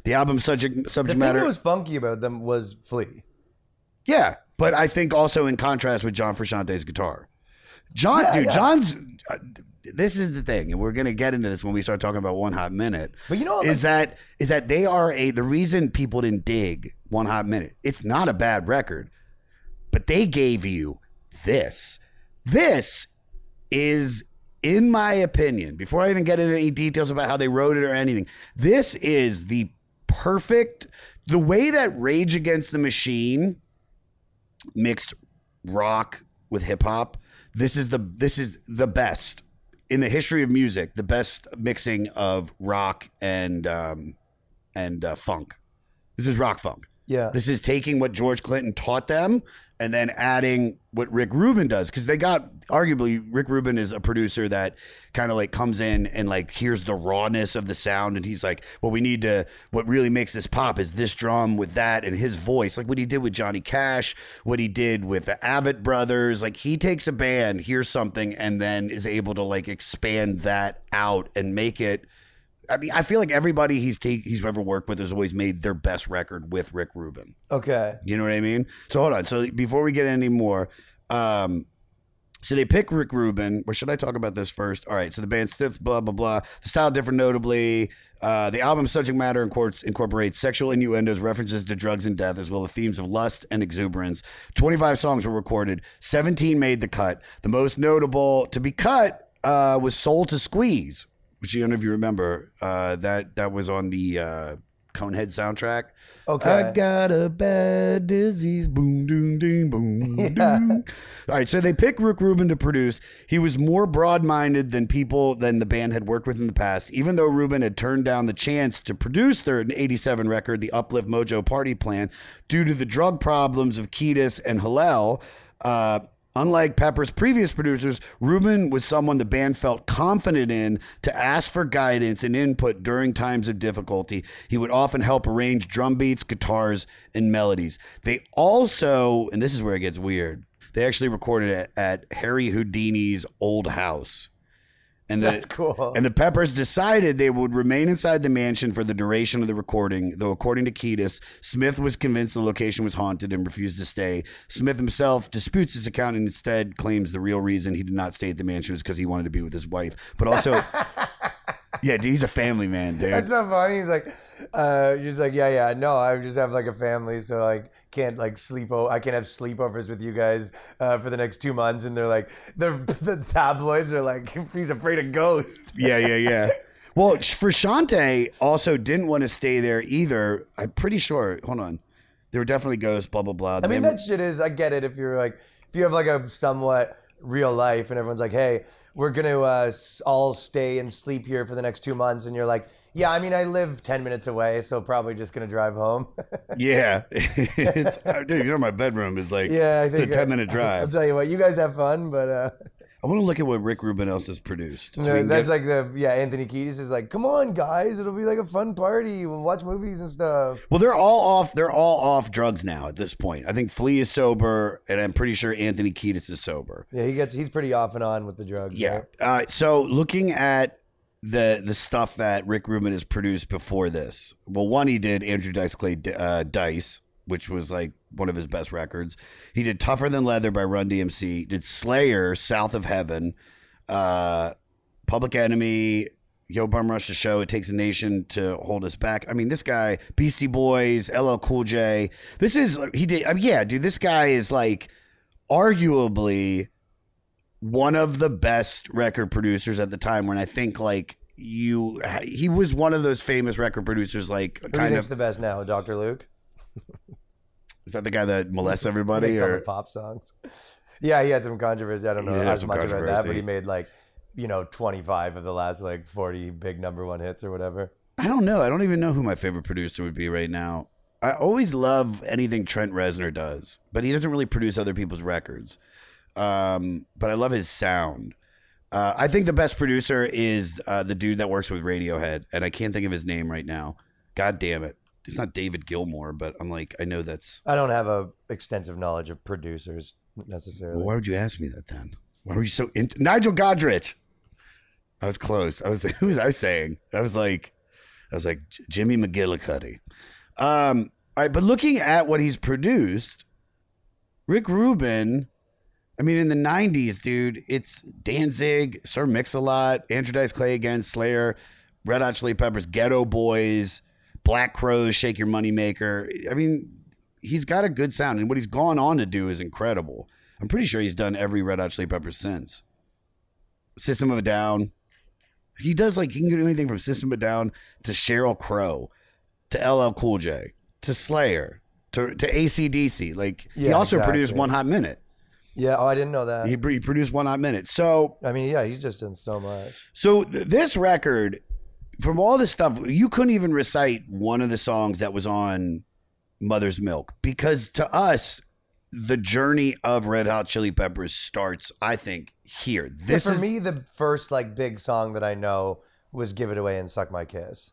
the album subject The subject thing matter. that was funky about them was Flea. Yeah, but I think also in contrast with John Frusciante's guitar. John, Yeah, dude, yeah. John's. Uh, this is the thing, and we're gonna get into this when we start talking about One Hot Minute. But you know what, is that is that they are a the reason people didn't dig One Hot Minute. It's not a bad record, but they gave you this. This is, in my opinion, before I even get into any details about how they wrote it or anything, this is the perfect the way that Rage Against the Machine mixed rock with hip hop. This is the this is the best in the history of music. The best mixing of rock and um, and uh, funk. This is rock funk. Yeah. This is taking what George Clinton taught them and then adding what Rick Rubin does because they got arguably Rick Rubin is a producer that kind of like comes in and like hears the rawness of the sound and he's like, well, we need to. What really makes this pop is this drum with that and his voice, like what he did with Johnny Cash, what he did with the Avett Brothers. Like he takes a band, hears something, and then is able to like expand that out and make it. I mean, I feel like everybody he's take, he's ever worked with has always made their best record with Rick Rubin. Okay. You know what I mean? So hold on. So before we get any more, um, so they pick Rick Rubin. Or should I talk about this first? All right. So the band stiff, blah blah blah. The style different notably. Uh, the album's subject matter incorporates, incorporates sexual innuendos, references to drugs and death, as well as themes of lust and exuberance. Twenty-five songs were recorded. Seventeen made the cut. The most notable to be cut uh, was "Soul to Squeeze," which I don't know if you remember. Uh, that that was on the uh, Coneheads soundtrack. Okay. I got a bad disease. Boom, doom, doom, boom. <laughs> All right, so they picked Rick Rubin to produce. He was more broad-minded than people than the band had worked with in the past. Even though Rubin had turned down the chance to produce their '87 record, the Uplift Mojo Party Plan, due to the drug problems of Kiedis and Hillel. Uh, Unlike Pepper's previous producers, Rubin was someone the band felt confident in to ask for guidance and input during times of difficulty. He would often help arrange drum beats, guitars, and melodies. They also, and this is where it gets weird, they actually recorded it at Harry Houdini's old house. And the, That's cool. And the Peppers decided they would remain inside the mansion for the duration of the recording, though, according to Kiedis, Smith was convinced the location was haunted and refused to stay. Smith himself disputes this account and instead claims the real reason he did not stay at the mansion was because he wanted to be with his wife. But also, <laughs> yeah, dude, he's a family man, dude. That's so funny. He's like, uh, he's like, yeah, yeah, no, I just have like a family, so like can't like sleep. O- I can't have sleepovers with you guys uh, for the next two months. And they're like, the the tabloids are like, <laughs> he's afraid of ghosts. yeah, yeah, yeah. Well, Frusciante also didn't want to stay there either. I'm pretty sure. Hold on. There were definitely ghosts, blah, blah, blah. I mean, that shit is. I get it. If you're like, if you have like a somewhat real life, and everyone's like, hey, we're gonna uh, all stay and sleep here for the next two months, and you're like, yeah, I mean, I live ten minutes away, so probably just gonna drive home. <laughs> Yeah. <laughs> it's, uh, dude, you know, my bedroom is like, yeah, I think, it's a 10 minute <laughs> drive. I'll tell you what, you guys have fun, but uh, I want to look at what Rick Rubin else has produced. So no, that's get- like the yeah. Anthony Kiedis is like, come on, guys, it'll be like a fun party. We'll watch movies and stuff. well, they're all off. They're all off drugs now at this point. I think Flea is sober, and I'm pretty sure Anthony Kiedis is sober. Yeah, he gets he's pretty off and on with the drugs. Yeah. right? Uh, so looking at the the stuff that Rick Rubin has produced before this, well, one he did Andrew Dice Clay uh, Dice, which was like one of his best records. He did Tougher Than Leather by Run DMC. Did Slayer, South of Heaven, uh, Public Enemy. Yo Bum Rush the show. It takes a nation to hold us back. I mean, this guy, Beastie Boys, LL Cool J. This is he did. I mean, yeah, dude. This guy is like arguably one of the best record producers at the time when I think like you he was one of those famous record producers like Who kind think's of the best now, Doctor Luke? <laughs> is that the guy that molests He everybody makes all the or pop songs. <laughs> Yeah, he had some controversy. I don't know He as much about that, but he made like, you know, 25 of the last like 40 big number one hits or whatever. I don't know. I don't even know who my favorite producer would be right now. I always love anything Trent Reznor does, but he doesn't really produce other people's records. Um, but I love his sound. Uh, I think the best producer is uh, the dude that works with Radiohead, and I can't think of his name right now. God damn it. It's not David Gilmour, but I'm like, I know that's. I don't have a extensive knowledge of producers necessarily. Well, why would you ask me that then? Why were you so in- Nigel Godrich? I was close. I was <laughs> who was I saying? I was like, I was like Jimmy McGillicuddy. Um, all right, but looking at what he's produced, Rick Rubin. I mean, in the '90s, dude, it's Danzig, Sir Mix-a-Lot, Andrew Dice Clay again, Slayer, Red Hot Chili Peppers, Geto Boys, Black Crowes, Shake Your Money Maker. I mean, he's got a good sound, and what he's gone on to do is incredible. I'm pretty sure he's done every Red Hot Chili Peppers since. System of a Down. He does like he can do anything from System of a Down to Sheryl Crow to LL Cool J to Slayer to to ACDC. Like he also exactly. produced One Hot Minute. Yeah, oh, I didn't know that. He, he produced One Hot Minute. So I mean, yeah, he's just done so much. so th- this record, from all this stuff, you couldn't even recite one of the songs that was on Mother's Milk because to us, the journey of Red Hot Chili Peppers starts, I think, here. This yeah, for is me, the first like big song that I know was "Give It Away" and "Suck My Kiss."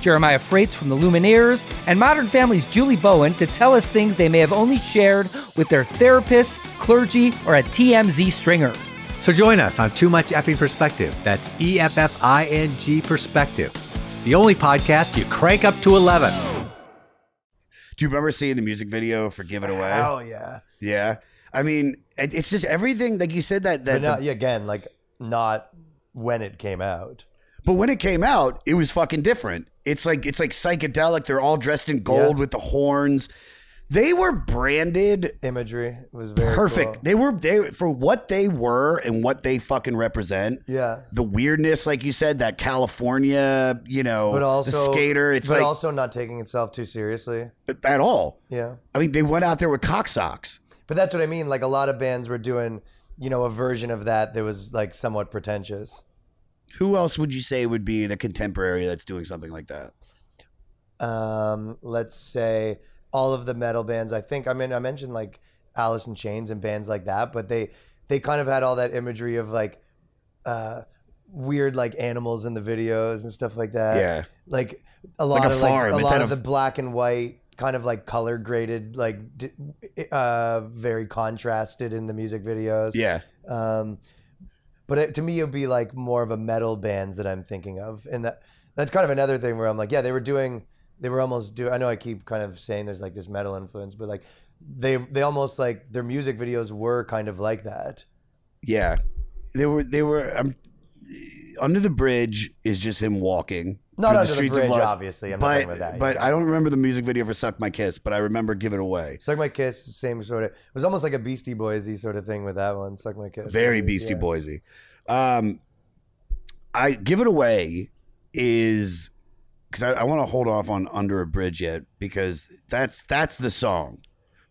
Jeremiah Fraites from the Lumineers, and Modern Family's Julie Bowen to tell us things they may have only shared with their therapist, clergy, or a TMZ stringer. So join us on Too Much Effing Perspective. That's E F F I N G Perspective, the only podcast you crank up to 11. Do you remember seeing the music video for "Give It Away"? Hell yeah. Yeah, I mean, it's just everything. Like you said that that. But not, the- again, like not when it came out. But when it came out, it was fucking different. It's like it's like psychedelic. They're all dressed in gold Yeah. with the horns. They were branded Imagery was very perfect. cool. They were they for what they were and what they fucking represent. Yeah. The weirdness, like you said, that California, you know, But also the skater. It's but like also not taking itself too seriously. at all. Yeah. I mean, they went out there with cock socks. But that's what I mean. Like a lot of bands were doing, you know, a version of that that was like somewhat pretentious. Who else would you say would be the contemporary that's doing something like that? Um, let's say all of the metal bands. I think I mean I mentioned like Alice in Chains and bands like that, but they they kind of had all that imagery of like uh weird like animals in the videos and stuff like that. Yeah. Like a Like lot a of farm. like a lot at of the black and white kind of like color graded like uh very contrasted in the music videos. Yeah. Um but it, to me it would be like more of a metal bands that I'm thinking of. And that that's kind of another thing where I'm like, yeah, they were doing they were almost do I know I keep kind of saying there's like this metal influence, but like they they almost like their music videos were kind of like that. Yeah, they were. They were. Um, under the bridge is just him walking. Not Under the streets of Bridge, Los- obviously. I'm not but about that, but yeah. I don't remember the music video for "Suck My Kiss," but I remember "Give It Away." Suck My Kiss, same sort of. It was almost like a Beastie Boysy sort of thing with that one. Suck My Kiss. Very Beastie Yeah. Boysy. Um, I "Give It Away" is because I, I want to hold off on "Under a Bridge" yet because that's that's the song.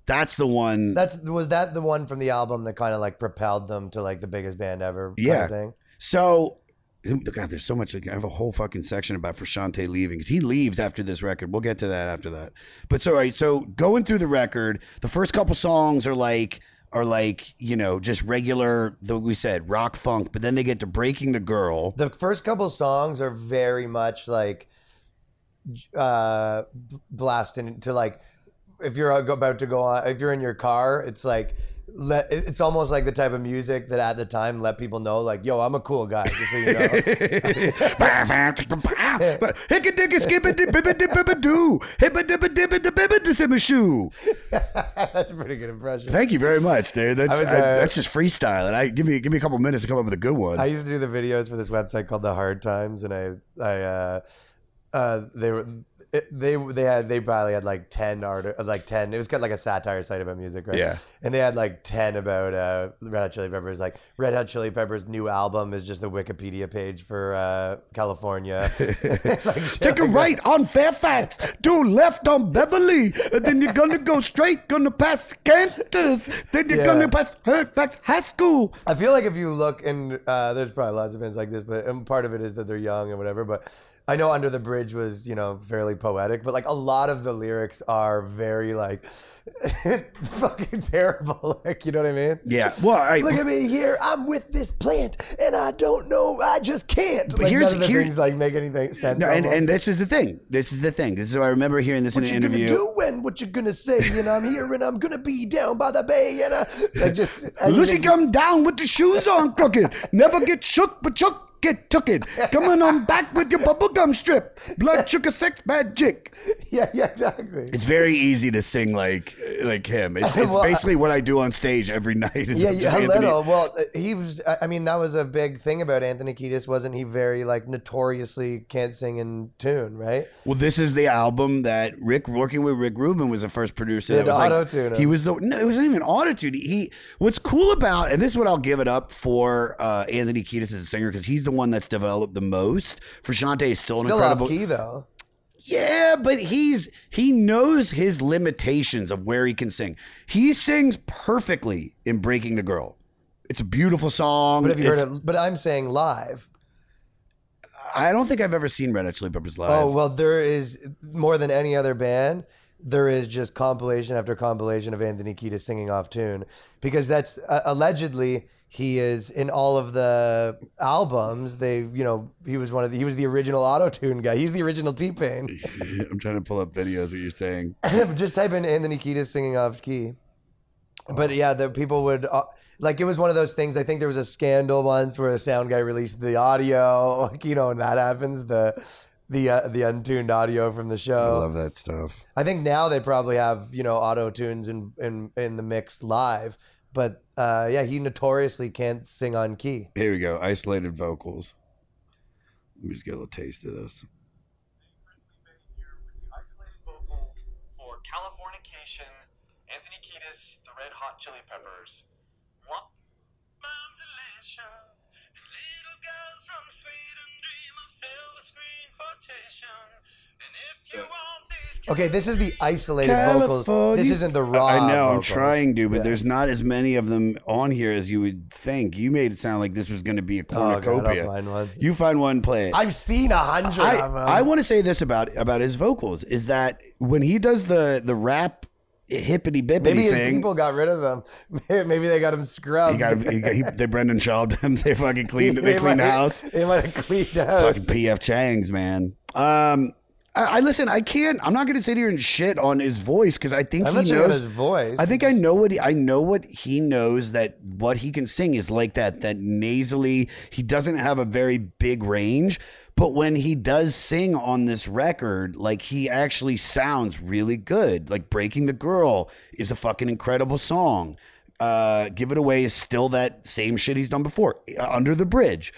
That's the one. That's was that the one from the album that kind of like propelled them to like the biggest band ever? kind of Yeah. thing? So, God, there's so much. I have a whole fucking section about Frusciante leaving because he leaves after this record. We'll get to that after that. But so, right, so going through the record, the first couple songs are like are like you know just regular. We said rock funk, but then they get to breaking the girl. The first couple songs are very much like uh blasting to like if you're about to go on if you're in your car it's like let it's almost like the type of music that at the time let people know like yo i'm a cool guy just so you know <laughs> that's a pretty good impression Thank you very much, dude. That's I was, I- uh, that's just freestyle. And I give me give me a couple minutes to come up with a good one. I used to do the videos for this website called The Hard Times, and I, I, uh, uh, they were, it, they, they had, they probably had like ten art, like ten. It was kind of like a satire site about music, right? Yeah. And they had like ten about uh, Red Hot Chili Peppers. Like Red Hot Chili Peppers' new album is just the Wikipedia page for uh, California. <laughs> <laughs> Like, Take a like that. right on Fairfax, do left on Beverly, and then you're gonna go straight, gonna pass Canter's, then you're Yeah. gonna pass Fairfax High School. I feel like if you look and uh, there's probably lots of bands like this, but and part of it is that they're young and whatever. But I know Under the Bridge was you know fairly poetic, but like a lot of the lyrics are very like <laughs> fucking terrible. Like you know what I mean? Yeah. Well, I, Look at me here. I'm with this plant, and I don't know. I just can't. But like, here's- none of the here- things like make anything sense. no, and, almost. and this is the thing. This is the thing. This is what I remember hearing this what in you an gonna do when? What you gonna say? And I'm here, and I'm gonna be down by the bay, and I, I just I Lucy come down with the shoes on crooked. Never get shook, but Chuck get took it. Coming on back with your bubblegum strip. Blood sugar sex magic. Yeah, yeah, exactly. It's very easy to sing like like him. It's, it's <laughs> Well, I- basically what I do on stage every <laughs> night. is Yeah, yeah, a Anthony- little. Well, uh, he was. I I mean, that was a big thing about Anthony Kiedis, wasn't he? Very like notoriously can't sing in tune, right? Well, this is the album that Rick working with Rick Rubin was the first producer. He that was like- auto-tune him. He was the no, it wasn't even auto tune. He what's cool about and this is what I'll give it up for uh, Anthony Kiedis as a singer because he's the one that's developed the most. Frusciante is still, an incredible. key though. Yeah, but he's he knows his limitations of where he can sing. He sings perfectly in Breaking the Girl. It's a beautiful song. But have you It's- heard it? But I'm saying live. I don't think I've ever seen Red Hot Chili Peppers live. Oh well, there is more than any other band. There is just compilation after compilation of Anthony Kiedis singing off tune because that's uh, allegedly he is in all of the albums. They, you know, he was one of the, he was the original auto tune guy. He's the original T Pain. <laughs> I'm trying to pull up videos that you're saying. <clears throat> just type in Anthony Kiedis singing off key. But yeah, the people would uh, like it was one of those things. I think there was a scandal once where a sound guy released the audio, <laughs> like, you know, and that happens the the uh, the untuned audio from the show. I love that stuff. I think now they probably have you know auto tunes in in in the mix live, but uh, yeah, he notoriously can't sing on key. Here we go. Isolated vocals. Let me just get a little taste of this. Isolated vocals for Californication, Anthony Kiedis, the Red Hot Chili Peppers. What? Man's elation, and little girls from Sweden dream of silver screen quotation. And if you want these Okay, this is the isolated vocals. This isn't the raw. I know. I'm vocals. trying to, but Yeah. there's not as many of them on here as you would think. You made it sound like this was going to be a Oh, God, I'll cornucopia. find one. You find one, play it. I've seen a hundred I, of them. I want to say this about about his vocals is that when he does the the rap hippity bippity Maybe his thing, people got rid of them. <laughs> Maybe they got him scrubbed. he got, he got he, they Brendan Schaub him. <laughs> They fucking cleaned they, <laughs> They cleaned might- house. They might have cleaned house. Fucking PF Chang's man. Um, I, I listen. I can't. I'm not going to sit here and shit on his voice because I think I'm he not knows his voice. I think I know what he, I know what he knows that what he can sing is like that. That nasally. He doesn't have a very big range, but when he does sing on this record, like he actually sounds really good. Like "Breaking the Girl" is a fucking incredible song. Uh, "Give It Away" is still that same shit he's done before. Uh, "Under the Bridge."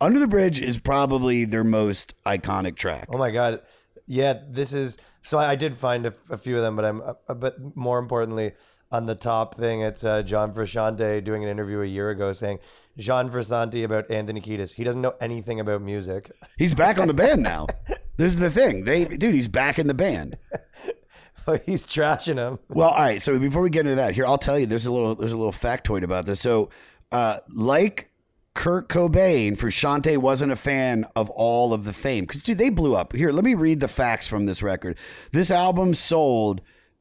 Under the Bridge is probably their most iconic track. Oh my god, yeah. This is so. I, did find a, a few of them, but I'm. Uh, but more importantly, on the top thing, it's uh, John Frusciante doing an interview a year ago saying John Frusciante about Anthony Kiedis. He doesn't know anything about music. He's back on the band now. <laughs> This is the thing. They dude, he's back in the band. <laughs> He's trashing him. Well, all right. So before we get into that, here I'll tell you. There's a little. There's a little factoid about this. So, uh, like Kurt Cobain, Frusciante wasn't a fan of all of the fame because dude, they blew up. Here, let me read the facts from this record. This album sold.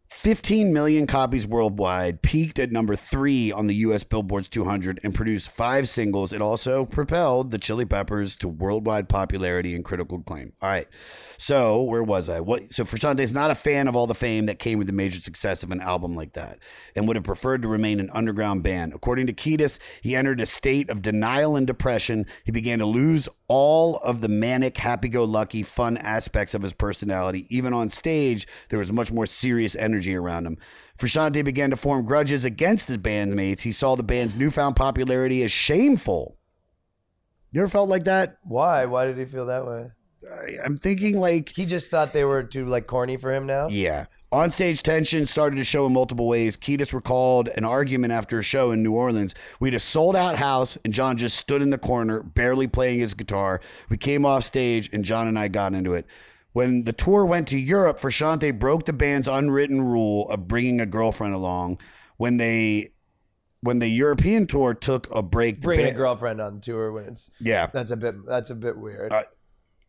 15 million copies worldwide, peaked at number three on the US Billboard's 200, and produced five singles. It also propelled the Chili Peppers to worldwide popularity and critical acclaim. All right. So, where was I? What? So, Frusciante is not a fan of all the fame that came with the major success of an album like that and would have preferred to remain an underground band. According to Kiedis, he entered a state of denial and depression. He began to lose all of the manic, happy go lucky, fun aspects of his personality. Even on stage, there was much more serious energy around him. Frusciante began to form grudges against his bandmates. He saw the band's newfound popularity as shameful. You ever felt like that? Why? Why did he feel that way? I, I'm thinking like he just thought they were too like corny for him now. Yeah. Onstage tension started to show in multiple ways. Kiedis recalled an argument after a show in New Orleans. We had a sold out house, and John just stood in the corner, barely playing his guitar. We came off stage, and John and I got into it. When the tour went to Europe, Frusciante broke the band's unwritten rule of bringing a girlfriend along. When they when the European tour took a break, Bringing a girlfriend on tour when it's Yeah. that's a bit that's a bit weird. Uh,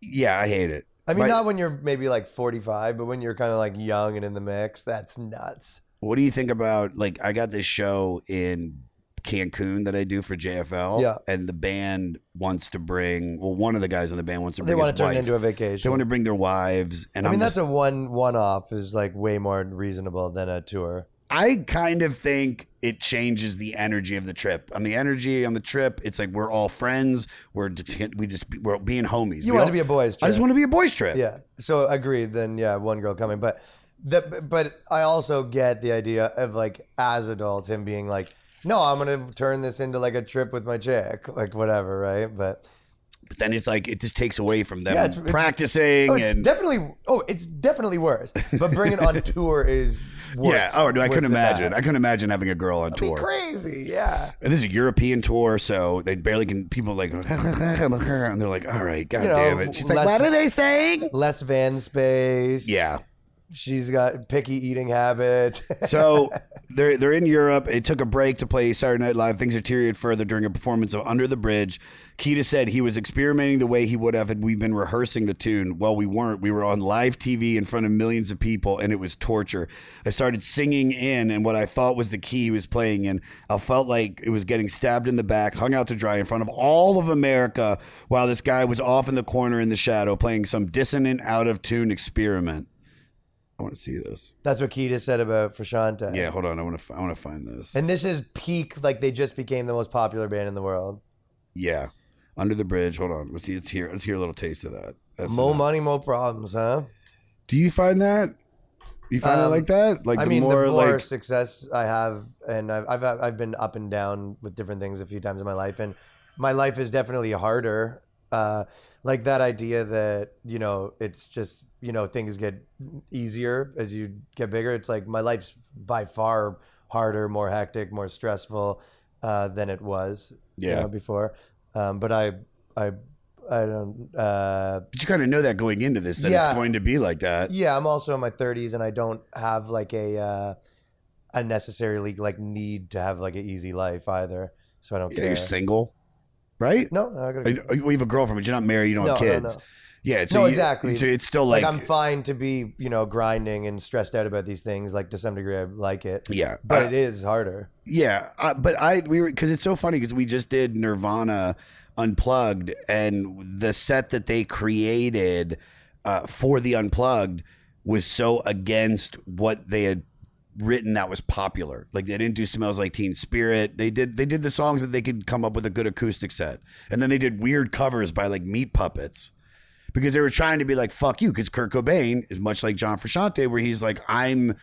yeah, I hate it. I mean, Right? not when you're maybe like 45, but when you're kind of like young and in the mix, that's nuts. What do you think about like I got this show in Cancun that I do for JFL. Yeah. And the band wants to bring well, one of the guys in the band wants to They bring want his to turn it into a vacation. They want to bring their wives and I mean, I'm that's just- a one one off is like way more reasonable than a tour. I kind of think it changes the energy of the trip. On the energy on the trip, it's like we're all friends. We're just, we just we're being homies. You We want all- to be a boys trip. I just want to be a boys trip. Yeah. So agreed. Then yeah, one girl coming, but the but I also get the idea of like as adults him being like, no, I'm gonna turn this into like a trip with my chick, like whatever, right? But But then it's like it just takes away from them yeah, it's, it's practicing Oh, it's and definitely. Oh, it's definitely worse. But bringing it on <laughs> tour is worse. yeah. Oh no, I couldn't imagine. that. I couldn't imagine having a girl on That'd be tour. crazy. Yeah. And this is a European tour, so they barely can. People like, <laughs> and they're like, "All right, god You know, damn it." She's like, less- "What are they saying?" Less van space. Yeah, She's got picky eating habits. <laughs> So they're they're in Europe. It took a break to play Saturday Night Live. Things deteriorated further during a performance of Under the Bridge. Kiedis said he was experimenting the way he would have had we been rehearsing the tune. Well, we weren't. We were on live TV in front of millions of people, and it was torture. I started singing in, and what I thought was the key he was playing in. I felt like it was getting stabbed in the back, hung out to dry in front of all of America, while this guy was off in the corner in the shadow playing some dissonant, out of tune experiment. I want to see this. That's what Kiedis said about Frusciante. Yeah, hold on. I want to. I want to find this. And this is peak, like they just became the most popular band in the world. Yeah, under the bridge. Hold on. Let's see. Let's hear. Let's hear a little taste of that. That's more enough. money, more problems, huh? Do you find that? You find it Um, like that? Like I the mean, more, the more like success I have, and I've, I've I've been up and down with different things a few times in my life, and my life is definitely harder. Uh, like that idea that you know it's just you know things get easier as you get bigger. It's like my life's by far harder, more hectic, more stressful uh, than it was you know, before. Um, but I I I don't. Uh, but you kind of know that going into this that Yeah. it's going to be like that. yeah, I'm also in my 30s, and I don't have like a uh, a necessarily like need to have like an easy life either. So I don't Yeah, care. you're single, right? No, no, I gotta. You- have a girlfriend, but you're not married. You don't have No, no, kids. no. Yeah, so no, you- exactly. So it's still like, I'm fine to be, you know, grinding and stressed out about these things. Like to some degree, I like it. Yeah, but uh, it is harder. Yeah, uh, but I we were because it's so funny because we just did Nirvana unplugged and the set that they created uh, for the unplugged was so against what they had written that was popular. Like they didn't do "Smells Like Teen Spirit." They did they did the songs that they could come up with a good acoustic set, and then they did weird covers by like Meat Puppets because they were trying to be like fuck you because Kurt Cobain is much like John Frusciante where he's like I'm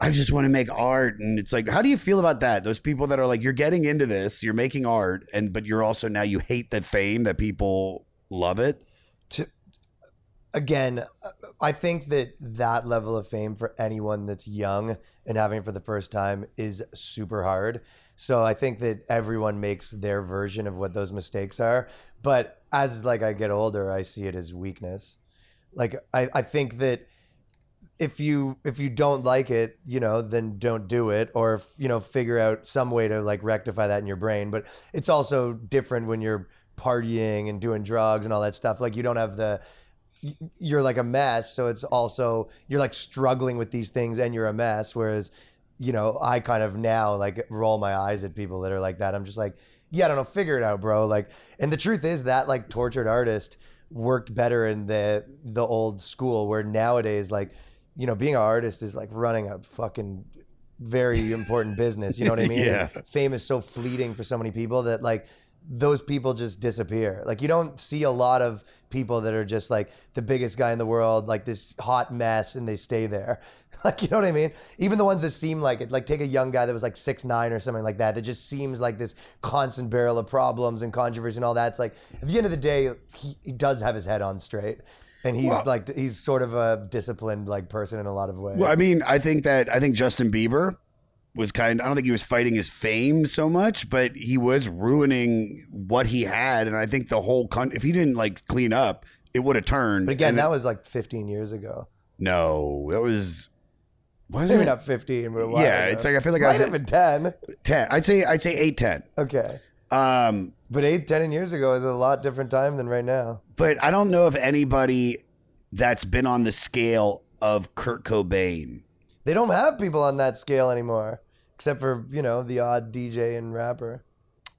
I just want to make art. And it's like how do you feel about that? Those people that are like you're getting into this you're making art and but you're also now you hate the fame that people love it? To, Again, I think that that level of fame for anyone that's young and having it for the first time is super hard. So I think that everyone makes their version of what those mistakes are. But as like I get older, I see it as weakness. Like I, I think that if you if you don't like it, you know, then don't do it, or you know, figure out some way to like rectify that in your brain. But it's also different when you're partying and doing drugs and all that stuff. Like you don't have the you're like a mess, so it's also you're like struggling with these things and you're a mess. Whereas, you know, I kind of now like roll my eyes at people that are like that. I'm just like, yeah, I don't know, figure it out, bro. Like, and the truth is that like tortured artist worked better in the the old school where nowadays like you know being an artist is like running a fucking very important business you know what i <laughs> mean Yeah. fame is so fleeting for so many people that like those people just disappear like you don't see a lot of people that are just like the biggest guy in the world like this hot mess and they stay there <laughs> like you know what i mean? Even the ones that seem like it like take a young guy that was like six nine or something like that that just seems like this constant barrel of problems and controversy and all that. It's like at the end of the day he, he does have his head on straight and he's Well- like he's sort of a disciplined like person in a lot of ways. Well I mean I think that I think Justin Bieber was kind I don't think he was fighting his fame so much but he was ruining what he had and I think the whole con- if he didn't like clean up it would have turned but again that it- was like 15 years ago. No that was was maybe it? not 15 but a while yeah ago. it's like I feel like Might I was have been 10 10 I'd say I'd say 8 10 okay um but 8 10 years ago is a lot different time than right now but I don't know if anybody that's been on the scale of Kurt Cobain They don't have people on that scale anymore, except for you know the odd DJ and rapper.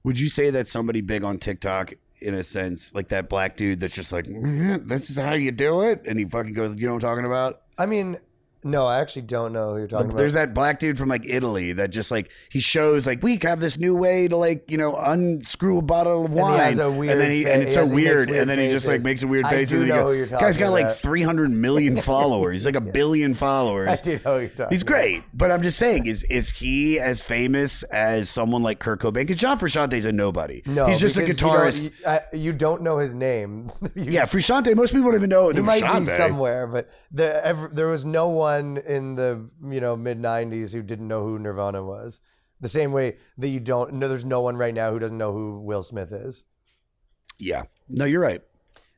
Would you say that somebody big on TikTok, in a sense, like that black dude that's just like, "Mm, this is how you do it, and he fucking goes, you know what I'm talking about? I mean, no, I actually don't know who you're talking about. there's that black dude from like Italy that just like he shows like we have this new way to like you know unscrew a bottle of And he wine, has a weird then he and it's he so has- weird, weird and then he just like makes a weird I face. do and then know you who you're go, guy's got talking like 300 million <laughs> followers. He's like a billion followers. I do know who you're talking. He's great, but I'm just saying, is is he as famous as someone like Kurt Cobain? Because John Frusciante's a nobody. No, he's just a because you don't- guitarist. You, I- you don't know his name. <laughs> Yeah, Frusciante. Most people don't even know he might be somewhere, but the ever, there was no one in the you know mid '90s who didn't know who Nirvana was. The same way that you don't no, there's no one right now who doesn't know who Will Smith is. Yeah, no, you're right.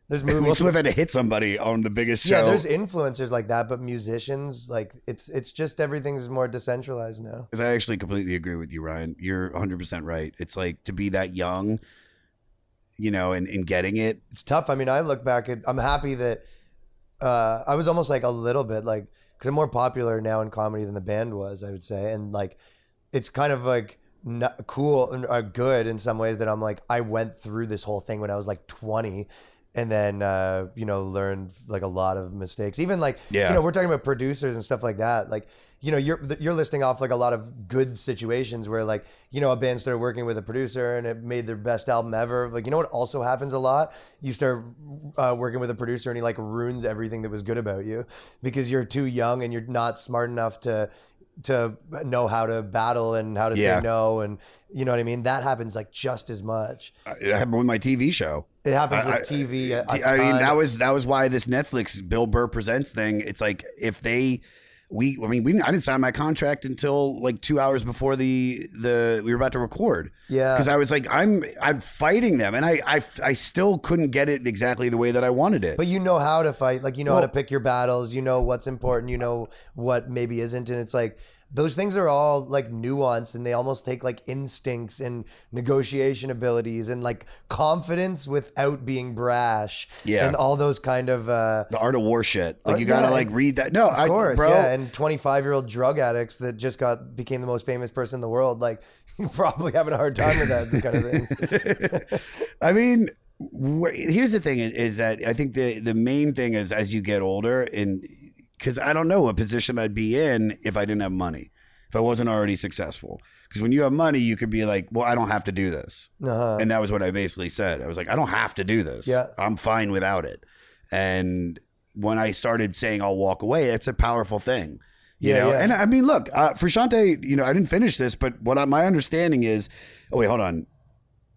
There's <laughs> movies. Will. Smith had to hit somebody on the biggest show. yeah, there's influencers like that, but musicians like it's it's just everything's more decentralized now. Because I actually completely agree with you, Ryan. You're 100% right. It's like to be that young, you know, and, and getting it. It's tough. I mean, I look back at. I'm happy that uh, I was almost like a little bit like because I'm more popular now in comedy than the band was. I would say, and like it's kind of like not cool and uh, good in some ways that I'm like I went through this whole thing when I was like 20 and then uh, you know learned like a lot of mistakes. Even like Yeah. you know we're talking about producers and stuff like that. Like you know you're you're listing off like a lot of good situations where like you know a band started working with a producer and it made their best album ever. Like you know what also happens a lot? You start uh, working with a producer and he like ruins everything that was good about you because you're too young and you're not smart enough to to know how to battle and how to Yeah. say no and you know what I mean that happens like just as much uh, It happened with my TV show. it happens with I- TV I mean, that was that was why this Netflix Bill Burr presents thing. It's like if they, we, I mean, we, I didn't sign my contract until like two hours before the the we were about to record. Yeah. because I was like, I'm I'm fighting them, and I, I I still couldn't get it exactly the way that I wanted it. But you know how to fight. Like you know how to pick your battles. You know what's important. You know what maybe isn't. And it's like those things are all like nuance and they almost take like instincts and negotiation abilities and like confidence without being brash. Yeah. And all those kind of uh the art of war shit. Like you gotta yeah, like read that. No, of I, course, bro. yeah. And 25 year old drug addicts that just got became the most famous person in the world, like <laughs> you're probably having a hard time with that. Kind of things. <laughs> I mean, wh- here's the thing: is, is that I think the the main thing is as you get older, and because I don't know what position I'd be in if I didn't have money, if I wasn't already successful. Because when you have money, you could be like, "Well, I don't have to do this," Uh-huh. and that was what I basically said. I was like, "I don't have to do this. Yeah. I'm fine without it." And when I started saying I'll walk away, it's a powerful thing. You Yeah, know? yeah. And I mean, look, uh, Frusciante, you know, I didn't finish this, but what I, my understanding is, oh wait, hold on,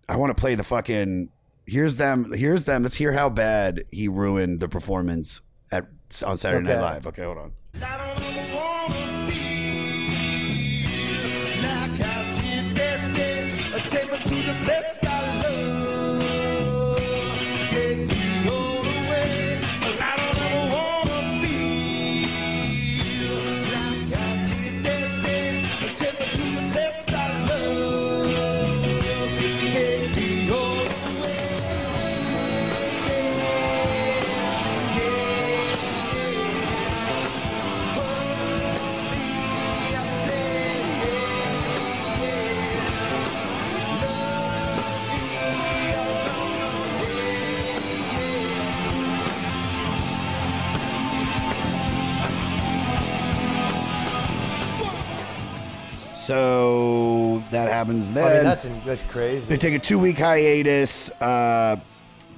I want to play the fucking. Here's them. Here's them. Let's hear how bad he ruined the performance at on Saturday Night Live. Okay, hold on. So that happens then. I mean, that's that's crazy. They take a two week hiatus uh,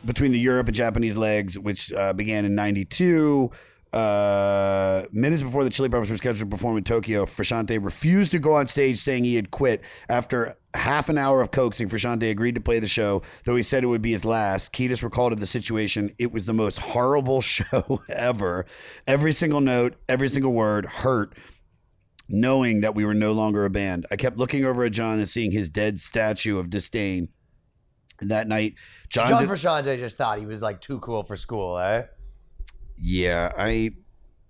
between the Europe and Japanese legs, which uh, began in '92. Uh, minutes before the Chili Peppers were scheduled to perform in Tokyo, Frusciante refused to go on stage, saying he had quit. After half an hour of coaxing, Frusciante agreed to play the show, though he said it would be his last. Kiedis recalled of the situation, "It was the most horrible <laughs> show ever. Every single note, every single word hurt." Knowing that we were no longer a band. I kept looking over at John and seeing his dead statue of disdain. And that night, John, John did- Frusciante just thought he was like too cool for school, eh? yeah, I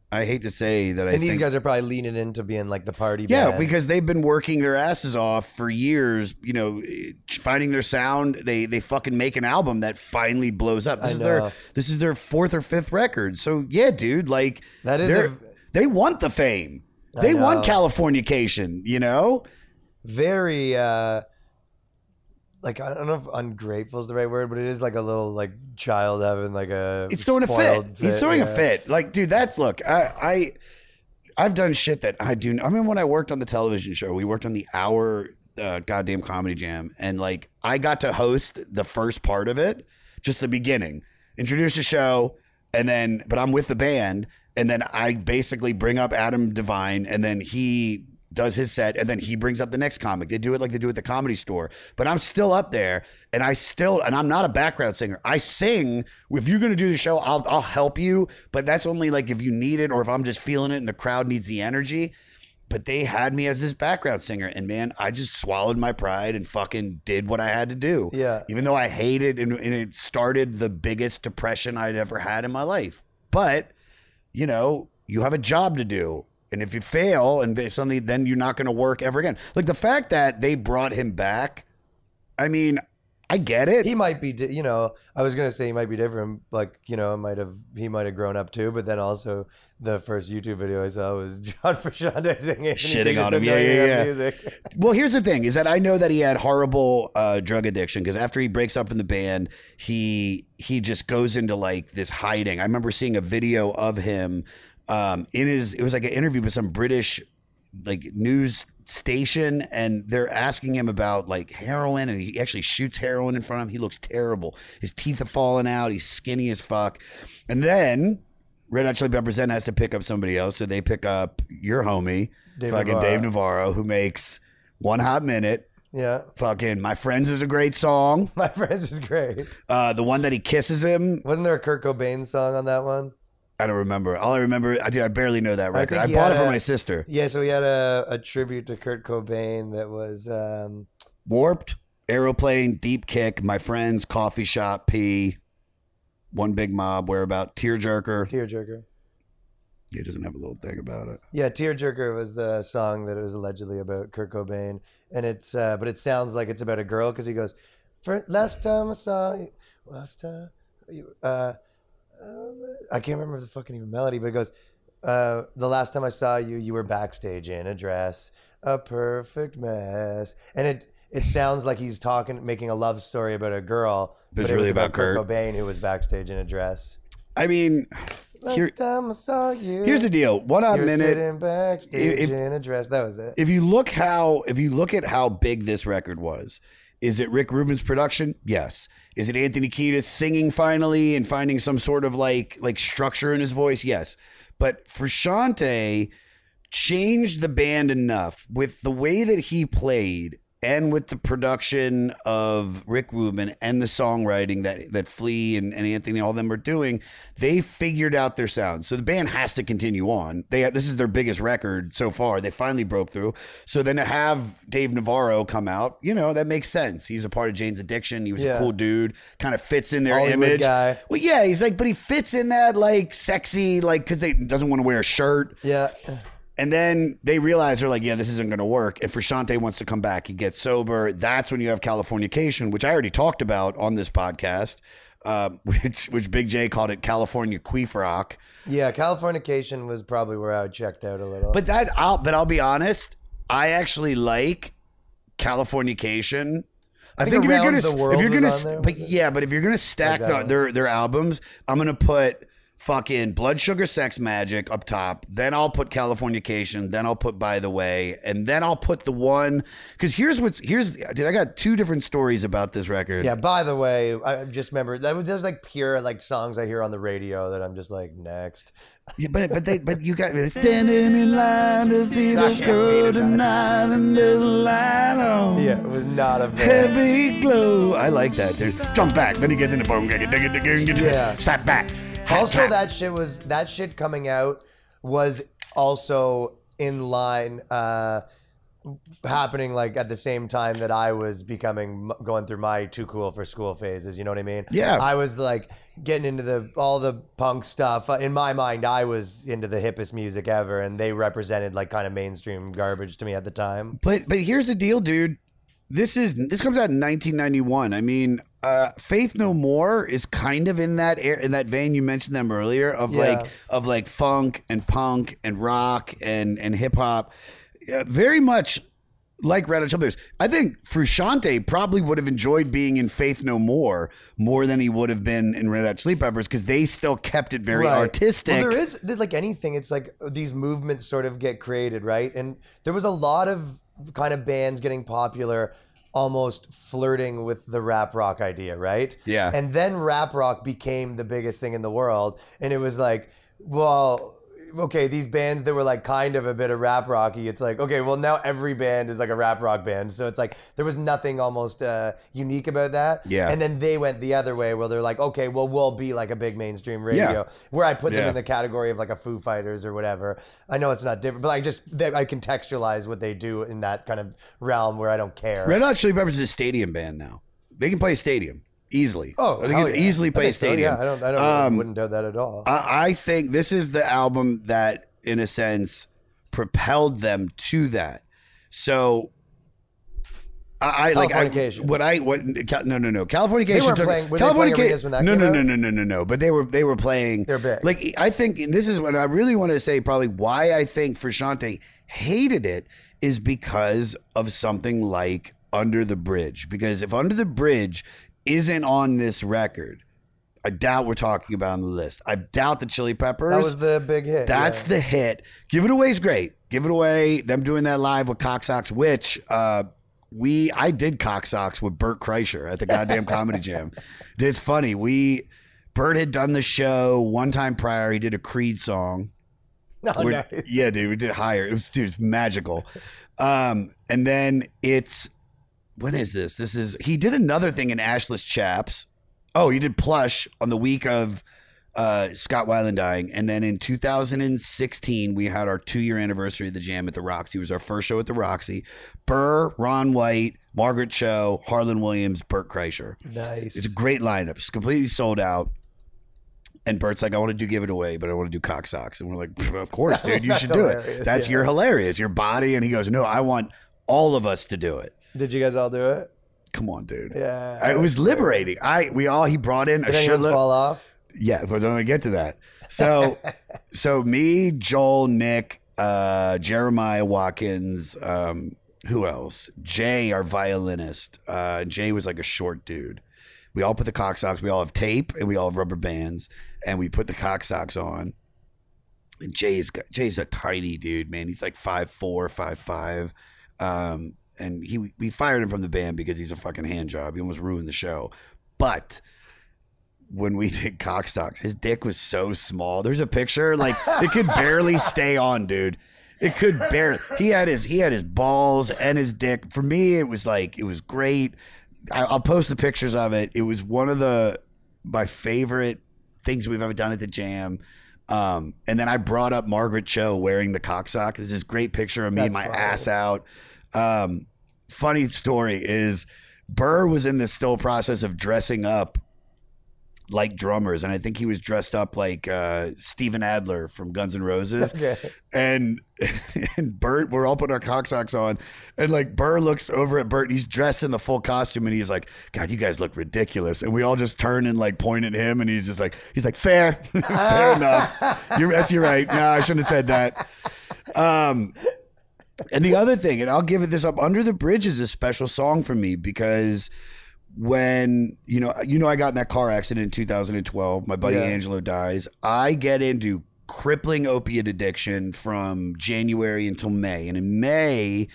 I hate to say that I and these think- guys are probably leaning into being like the party yeah, band. because they've been working their asses off for years, you know, finding their sound. They they fucking make an album that finally blows up. This I is their this is their fourth or fifth record. So yeah, dude, like That is a- they want the fame. They want. Californication, you know? very uh like I don't know if ungrateful is the right word, but it is like a little like child having like a It's throwing a fit. spoiled He's throwing a fit. Like, dude, that's look. I, I, I've done shit that I do. I remember when I worked on the television show. We worked on the hour uh, goddamn comedy jam, and like I got to host the first part of it, just the beginning, introduce the show, and then. But I'm with the band, and then I basically bring up Adam Devine, and then he does his set and then he brings up the next comic. They do it like they do at the comedy store. But I'm still up there and I still and I'm not a background singer. I sing. If you're gonna do the show, I'll I'll help you. But that's only like if you need it or if I'm just feeling it and the crowd needs the energy. but they had me as this background singer, and man, I just swallowed my pride and fucking did what I had to do. Yeah. Even though I hated and, and it started the biggest depression I'd ever had in my life. But, you know, you have a job to do. And if you fail and they suddenly then you're not going to work ever again. Like the fact that they brought him back, I mean, I get it. He might be, di- you know, I was gonna say he might be different. Like, you know, might have he might have grown up too. But then also, the first YouTube video I saw was <laughs> John Frusciante singing, shitting on him. Yeah, yeah, yeah. <laughs> well, here's the thing: is that I know that he had horrible uh, drug addiction because after he breaks up in the band, he he just goes into like this hiding. I remember seeing a video of him um, in his. It was like an interview with some British like news station and they're asking him about like heroin and he actually shoots heroin in front of him he looks terrible his teeth have fallen out he's skinny as fuck and then Red Hot Chili Peppers then has to pick up somebody else, so they pick up your homie, Dave fucking Navarro. Dave Navarro, who makes One Hot Minute. Yeah. Fucking My Friends is a great song. <laughs> My Friends is great. Uh, the one that he kisses him. Wasn't there a Kurt Cobain song on that one? I don't remember. All I remember, I did. I barely know that record. I, he bought it for a- my sister. Yeah, so he had a, a tribute to Kurt Cobain that was um, Warped, Aeroplane, Deep Kick, My Friends, Coffee Shop, P, One Big Mob, Whereabout, Tearjerker. Tearjerker. He doesn't have a little thing about it. Yeah, Tearjerker was the song that it was allegedly about Kurt Cobain, and it's uh, but it sounds like it's about a girl because he goes, "For last time I saw you, last time you, uh, um, I can't remember the fucking even melody, but it goes, uh, the last time I saw you, you were backstage in a dress, a perfect mess, and it it sounds like he's talking, making a love story about a girl, But it's it really was about Kurt. Cobain who was backstage in a dress. I mean, here, time I saw you, here's the deal. One were Minute. sitting backstage if- in a dress. That was it. if you look how if you look at how big this record was is it rick rubin's production yes is it anthony kiedis singing finally and finding some sort of like like structure in his voice yes but frusciante changed the band enough with the way that he played and with the production of Rick Rubin and the songwriting that that Flea and, and Anthony and all them are doing, they figured out their sound. So the band has to continue on. They this is their biggest record so far. They finally broke through. So then to have Dave Navarro come out, you know that makes sense. He's a part of Jane's Addiction. He was Yeah. a cool dude. Kind of fits in their Hollywood image. guy. Well, yeah, he's like, but he fits in that like sexy like because they doesn't want to wear a shirt. Yeah. And then they realize they're like, yeah, this isn't going to work. If Frusciante wants to come back, he gets sober. That's when you have Californication, which I already talked about on this podcast, uh, <laughs> which which Big J called it California Queef Rock. Yeah, Californication was probably where I checked out a little. But that, I'll, but I'll be honest, I actually like Californication. I, I think, think if you're gonna, the World if you're gonna, but yeah, but if you're gonna stack the, their their albums, I'm gonna put fucking Blood Sugar Sex Magik up top. Then I'll put Californication. Then I'll put By the Way, and then I'll put the one because here's what's here's dude. I got two different stories about this record. yeah, by the way, I just remember that was just like pure like songs I hear on the radio that I'm just like next. Yeah, but but they but you got <laughs> standing in line to see the girl tonight, and there's a light on. Yeah, it was not a fan. Heavy glow. I like that, dude. Jump back. Then he gets into boom. Yeah. Slap back. Also, that shit was that shit coming out was also in line, uh, happening like at the same time that I was becoming going through my too cool for school phases. You know what I mean? Yeah. I was like getting into the all the punk stuff. Uh, In my mind, I was into the hippest music ever, and they represented like kind of mainstream garbage to me at the time. But but here's the deal, dude. This is this comes out in 1991. I mean, uh, Faith No More is kind of in that air, in that vein. You mentioned them earlier of Yeah. like of like funk and punk and rock and and hip hop. Uh, very much like Red Hot Chili Peppers. I think Frusciante probably would have enjoyed being in Faith No More more than he would have been in Red Hot Chili Peppers because they still kept it very Right. artistic. Well, there is like anything. It's like these movements sort of get created, right? And there was a lot of kind of bands getting popular, almost flirting with the rap rock idea, right? Yeah. And then rap rock became the biggest thing in the world, and it was like, well. Okay, these bands that were like kind of a bit of rap rocky, it's like, okay, well, now every band is like a rap rock band. So it's like there was nothing almost uh, unique about that. Yeah. And then they went the other way where they're like, okay, well, we'll be like a big mainstream radio, Yeah. where I put them Yeah. in the category of like a Foo Fighters or whatever. I know it's not different, but I just, they, I contextualize what they do in that kind of realm where I don't care. Red Hot Chili Peppers is a stadium band now. They can play a stadium easily. Oh, they hell can yeah. easily I play so, stadium. yeah, I don't, I don't, Um, wouldn't doubt that at all. I, I think this is the album that, in a sense, propelled them to that. So, I, I like I, what I what Cal- no no no Californication They weren't took- playing- were they playing arenas when that no no no no no no no but they were they were playing They're big. like I think this is what I really want to say probably why I think Frusciante hated it is because of something like Under the Bridge because if Under the Bridge isn't on this record I doubt we're talking about on the list I doubt the Chili Peppers that was the big hit. that's yeah. the hit. Give it away is great. Give it away. Them doing that live with Cocksocks, which uh, we I did Cocksocks with Bert Kreischer at the goddamn <laughs> comedy jam. It's funny. We Bert had done the show one time prior. He did a Creed song. Oh, nice. Yeah, dude, we did higher. It was dude, it's magical. Um, and then it's when is this? This is he did another thing in Ashless Chaps. Oh, he did Plush on the week of uh, Scott Weiland dying, and then in 2016 we had our two year anniversary of the Jam at the Roxy. It was our first show at the Roxy. Burr, Ron White, Margaret Cho, Harland Williams, Bert Kreischer. Nice. It's a great lineup. It's completely sold out. And Bert's like, I want to do give it away, but I want to do cock socks. And we're like, of course, dude, you <laughs> should do it. That's yeah. your hilarious, your body. And he goes, No, I want all of us to do it. Did you guys all do it? Come on, dude. Yeah. It was liberating. I we all he brought in Did a shitload. fall off? Yeah, because I'm gonna get to that. So, <laughs> so me, Joel, Nick, uh, Jeremiah Watkins, um, who else? Jay, our violinist. Uh, Jay was like a short dude. We all put the cock socks. We all have tape and we all have rubber bands, and we put the cock socks on. And Jay's got, Jay's a tiny dude, man. He's like five four, five five. Um, and he we fired him from the band because he's a fucking hand job. He almost ruined the show. But when we <laughs> did cockstocks, his dick was so small. There's a picture like it could barely <laughs> stay on, dude. It could barely. He had his he had his balls and his dick. For me, it was like it was great. I, I'll post the pictures of it. It was one of the my favorite things we've ever done at the jam. Um, and then I brought up Margaret Cho wearing the cocksock. There's this great picture of me and my That's ass out. Um, funny story is Burr was in the still process of dressing up like drummers, and I think he was dressed up like uh, Steven Adler from Guns N' Roses. <laughs> Okay. And <laughs> and Bert, we're all putting our cocksocks on, and like Burr looks over at Bert, and he's dressed in the full costume, and he's like, "God, you guys look ridiculous." And we all just turn and like point at him, and he's just like, he's like, "Fair, <laughs> fair enough. You're that's you're right. No, I shouldn't have said that." Um, and the other thing, and I'll give it this up, Under the Bridge is a special song for me because when you know you know I got in that car accident in 2012, my buddy Yeah. Angelo dies. I get into crippling opiate addiction from January until May. And in May,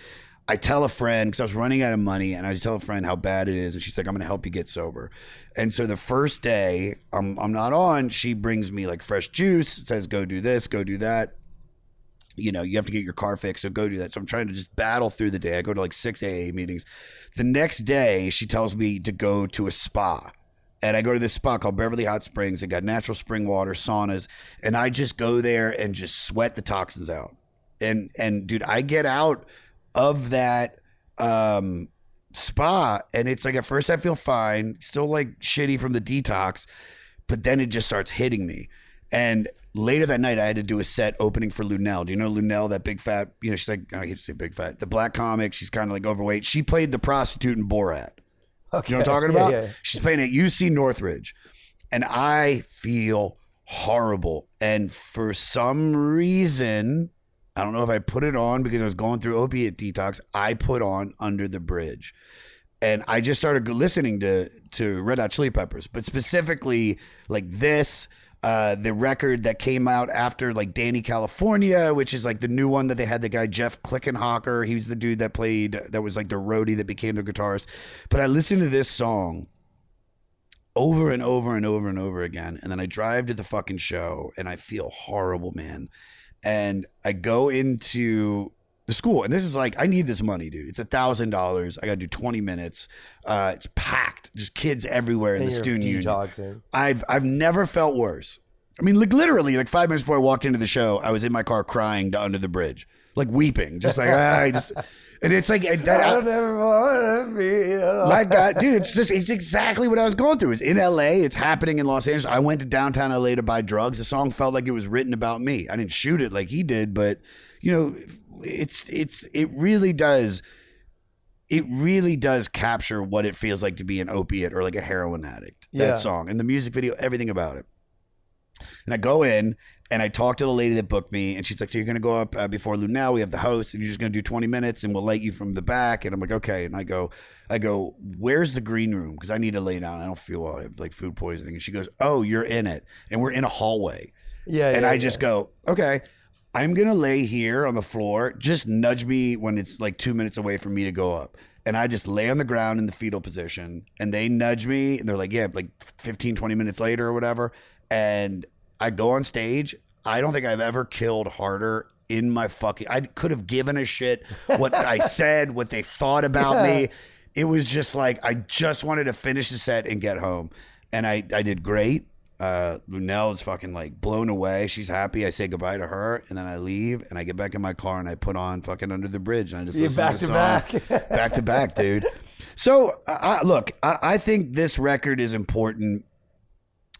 I tell a friend because I was running out of money, and I tell a friend how bad it is, and she's like, "I'm going to help you get sober." And so the first day I'm I'm not on, she brings me like fresh juice, says, "Go do this, go do that." You know, you have to get your car fixed, so go do that. So I'm trying to just battle through the day. I go to like six AA meetings. The next day, she tells me to go to a spa. And I go to this spa called Beverly Hot Springs. It got natural spring water, saunas, and I just go there and just sweat the toxins out. And and dude, I get out of that um spa and it's like at first I feel fine, still like shitty from the detox, but then it just starts hitting me. And later that night, I had to do a set opening for Luenell. Do you know Luenell, that big fat? You know, she's like oh, I hate to say big fat, the black comic. She's kind of like overweight. She played the prostitute in Borat. You know what I'm talking Yeah, about? yeah. She's playing at UC Northridge, and I feel horrible. And for some reason, I don't know if I put it on because I was going through opiate detox. I put on Under the Bridge and I just started listening to to Red Hot Chili Peppers, but specifically like this, uh, the record that came out after like Dani California, which is like the new one that they had the guy Jeff Klinghoffer. He was the dude that played that was like the roadie that became the guitarist. But I listened to this song over and over and over and over again, and then I drive to the fucking show and I feel horrible, man. and I go into the school, and this is like I need this money, dude. It's a thousand dollars. I got to do twenty minutes. Uh, it's packed, just kids everywhere in the student union. I've I've never felt worse. I mean, like literally, like five minutes before I walked into the show, I was in my car crying to Under the Bridge, like weeping, just like <laughs> ah, I just. And it's like I, I don't ever want to feel like that, dude. It's just it's exactly what I was going through. It's in L.A. It's happening in Los Angeles. I went to downtown L.A. to buy drugs. The song felt like it was written about me. I didn't shoot it like he did, but you know, it's it's it really does. It really does capture what it feels like to be an opiate or like a heroin addict. Yeah. That song and the music video, everything about it. And I go in and I talk to the lady that booked me, and she's like, "So you're gonna go up uh, before Luenell? We have the host, and you're just gonna do 20 minutes, and we'll light you from the back." And I'm like, "Okay." And I go, "I go, where's the green room? Because I need to lay down. I don't feel well. I have like food poisoning." And she goes, "Oh, you're in it, and we're in a hallway." Yeah, and yeah, I just go, "Okay." I'm gonna lay here on the floor. Just nudge me when it's like two minutes away from me to go up. And I just lay on the ground in the fetal position and they nudge me and they're like, yeah, like 15, 20 minutes later or whatever. And I go on stage. I don't think I've ever killed harder in my fucking I could have given a shit what I <laughs> said, what they thought about me. It was just like I just wanted to finish the set and get home. And I, I did great. Uh Luenell's fucking like blown away. She's happy. I say goodbye to her and then I leave and I get back in my car and I put on fucking under the bridge and I just Yeah, listen back to, to song. back. <laughs> back to back, dude. So I I- look, I, I think this record is important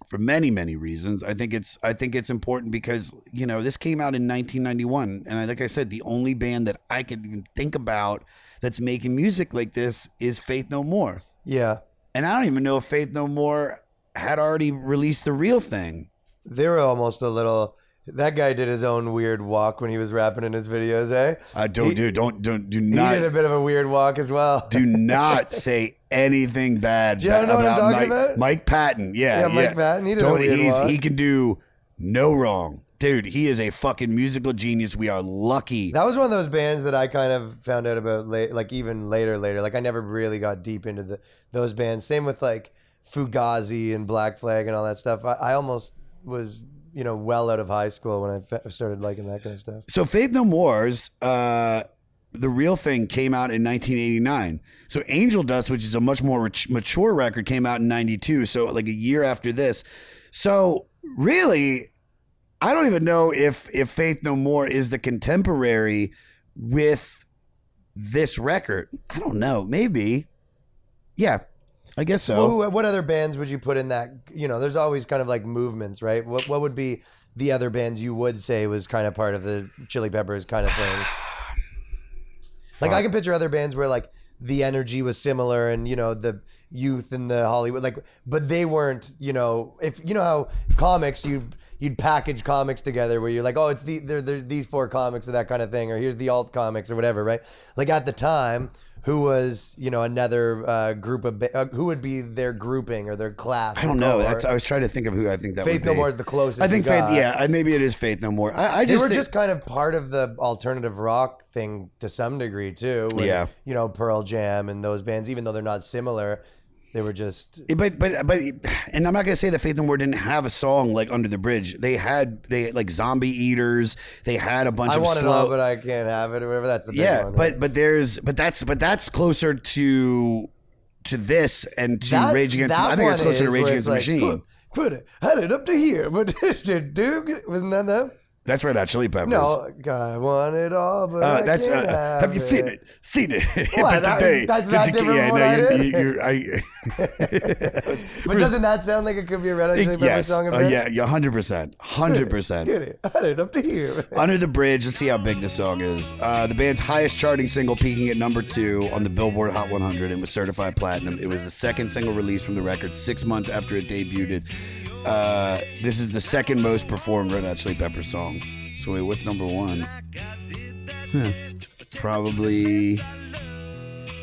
for many many reasons. I think it's I think it's important because you know this came out in 1991, and I, like I said, the only band that I could even think about that's making music like this is Faith No More. Yeah. And I don't even know if Faith No More had already released the real thing. They were almost a little. That guy did his own weird walk when he was rapping in his videos, eh? I don't He- do don't don't do He not did a bit of a weird walk as well. do not <laughs> say anything bad Do you know ba- what I'm talking Mike, about? Mike Patton. Yeah, Yeah, Mike Patton, he did Don't- weird he's- walk. He can do no wrong. Dude, he is a fucking musical genius. We are lucky. That was one of those bands that I kind of found out about late, like even later, later. Like I never really got deep into the those bands. Same with like Fugazi and Black Flag and all that stuff. I, I almost was, you know, well out of high school when I fe- started liking that kind of stuff. So Faith No More's uh, the real thing came out in 1989. So Angel Dust, which is a much more mature record, came out in 92. So like a year after this. So really, I don't even know if if Faith No More is the contemporary with this record. I don't know. Maybe. Yeah, I guess so. Well, who, what other bands would you put in that? You know, there's always kind of like movements, right? What what would be the other bands you would say was kind of part of the Chili Peppers kind of thing? <sighs> like I can picture other bands where like the energy was similar and you know the youth and the Hollywood like but they weren't you know if you know how comics you you'd package comics together where you're like oh it's the there, there's these four comics or that kind of thing or here's the alt comics or whatever right like at the time who was you know another uh, group of ba- uh, who would be their grouping or their class I don't know. That's I was trying to think of who I think that Faith would No be. More is the closest I think Faith. got. Yeah, I- maybe it is Faith No More. I, I they just were think- just kind of part of the alternative rock thing to some degree too. when, Yeah. you know Pearl Jam and those bands, even though they're not similar, they were just eh, But but but and I'm not gonna say that Faith No More didn't have a song like Under the Bridge. They had they like Zombie Eaters. They had a bunch I of want slow. it all, but I can't have it or whatever. That's the big yeah, one. but right? but there's but that's but that's closer to to this and to That- Rage Against. that I think it's one closer to is Rage where Against it's the like, Machine. Put, put it, had it up to here, but <laughs> dude, wasn't that them? That's Red Hot Chili Peppers. No, I want it all, but Uh, I that's uh, have, have you seen it? Seen it? <laughs> What, but today, that's did not you- different yeah, no, I you're, did? you're, I, <laughs> But doesn't that sound like it could be a Red Hot Chili Peppers yes, song? Uh, yeah, yeah, hundred percent, hundred percent. Get it? Had it up to here. Under the Bridge. Let's see how big this song is. Uh, the band's highest charting single, peaking at number two on the Billboard Hot 100, and was certified platinum. It was the second single released from the record six months after it debuted. Uh, this is the second most performed Red Hot Chili Peppers song. So wait, what's number one? Huh. Probably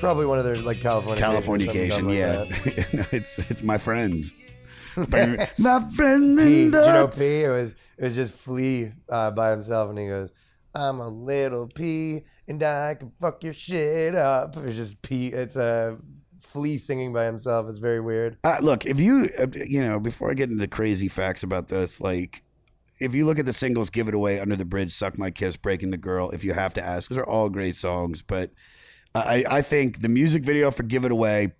Probably one of their like California Californication. Yeah. <laughs> No, it's it's my friends. <laughs> my friends P, in did you know the P? It was it was just Flea uh, by himself, and he goes, "I'm a little P, and I can fuck your shit up." It's just P. It's a Flea singing by himself. is very weird. Uh, look, if you, uh, you know, before I get into crazy facts about this, like, if you look at the singles, "Give It Away," "Under the Bridge," "Suck My Kiss," "Breaking the Girl," if you have to ask, those are all great songs. But I, I think the music video for "Give It Away,"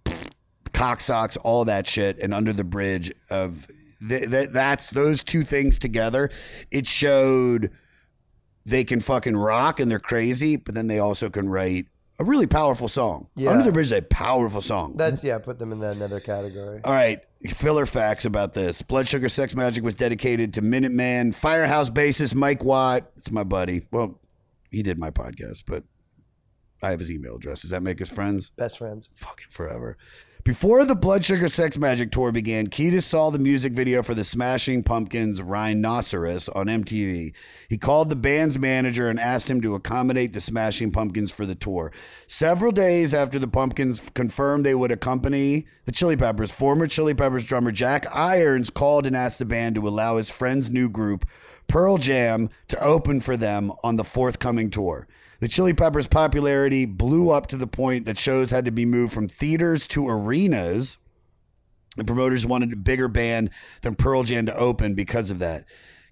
cock socks, all that shit, and "Under the Bridge" of th- th- that's those two things together. It showed they can fucking rock and they're crazy, but then they also can write a really powerful song. Yeah. Under the Bridge is a powerful song. That's yeah. Put them in that another category. All right, filler facts about this. Blood Sugar Sex Magik was dedicated to Minutemen fIREHOSE bassist Mike Watt. It's my buddy. Well, he did my podcast, but I have his email address. Does that make us friends? Best friends. Fucking forever. Before the Blood Sugar Sex Magik tour began, Kiedis saw the music video for the Smashing Pumpkins Rhinoceros on MTV. He called the band's manager and asked him to accommodate the Smashing Pumpkins for the tour. Several days after the Pumpkins confirmed they would accompany the Chili Peppers, former Chili Peppers drummer Jack Irons called and asked the band to allow his friend's new group, Pearl Jam, to open for them on the forthcoming tour. The Chili Peppers' popularity blew up to the point that shows had to be moved from theaters to arenas. The promoters wanted a bigger band than Pearl Jam to open because of that.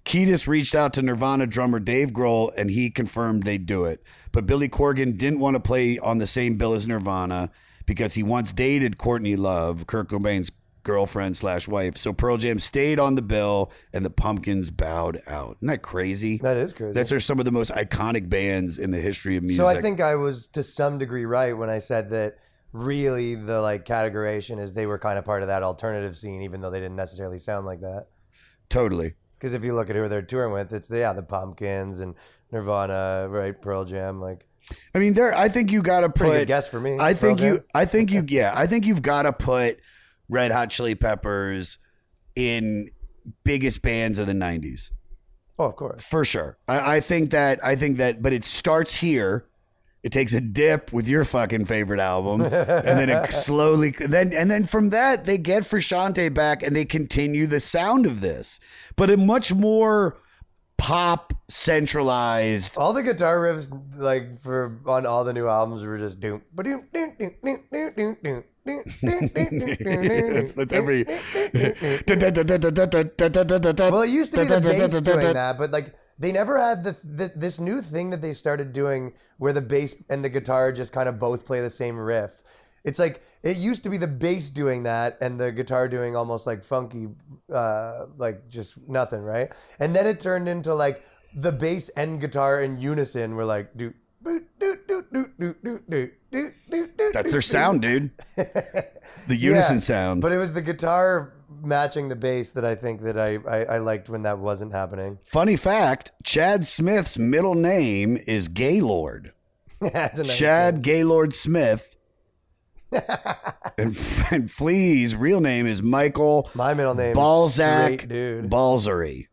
Kiedis reached out to Nirvana drummer Dave Grohl and he confirmed they'd do it. But Billy Corgan didn't want to play on the same bill as Nirvana because he once dated Courtney Love, Kurt Cobain's girlfriend slash wife. So Pearl Jam stayed on the bill and the Pumpkins bowed out. Isn't that crazy? That is crazy. That's are some of the most iconic bands in the history of music. So I think I was to some degree right when I said that really the like categorization is they were kind of part of that alternative scene, even though they didn't necessarily sound like that. totally. Because if you look at who they're touring with, it's yeah, the Pumpkins and Nirvana, right? Pearl Jam, like I mean, there. I think you got to put. Pretty good guess for me, I think Pearl you. Jam. I think you. <laughs> Yeah, I think you've got to put Red Hot Chili Peppers in biggest bands of the '90s oh, of course. for sure. I, I think that. I think that. But it starts here. It takes a dip with your fucking favorite album, and then it <laughs> slowly. Then and then from that they get Frusciante back, and they continue the sound of this, but a much more pop centralized. All the guitar riffs, like for on all the new albums, were just doom, doom, doom, doom, doom, doom, doom, that's every. <laughs> Well, it used to be the bass doing that, but like they never had the, the this new thing that they started doing where the bass and the guitar just kind of both play the same riff. It's like it used to be the bass doing that and the guitar doing almost like funky, uh, like just nothing, right? And then it turned into like the bass and guitar in unison were like do. do, do, do, do, do, do, do, do, do, do, That's their <laughs> sound, dude. The unison Yeah, sound. But it was the guitar matching the bass that I think that I, I, I liked when that wasn't happening. Funny fact: Chad Smith's middle name is Gaylord. <laughs> That's a nice Chad Gaylord Smith. <laughs> and, and Flea's real name is Michael. My middle name is Balzac dude. Balzary.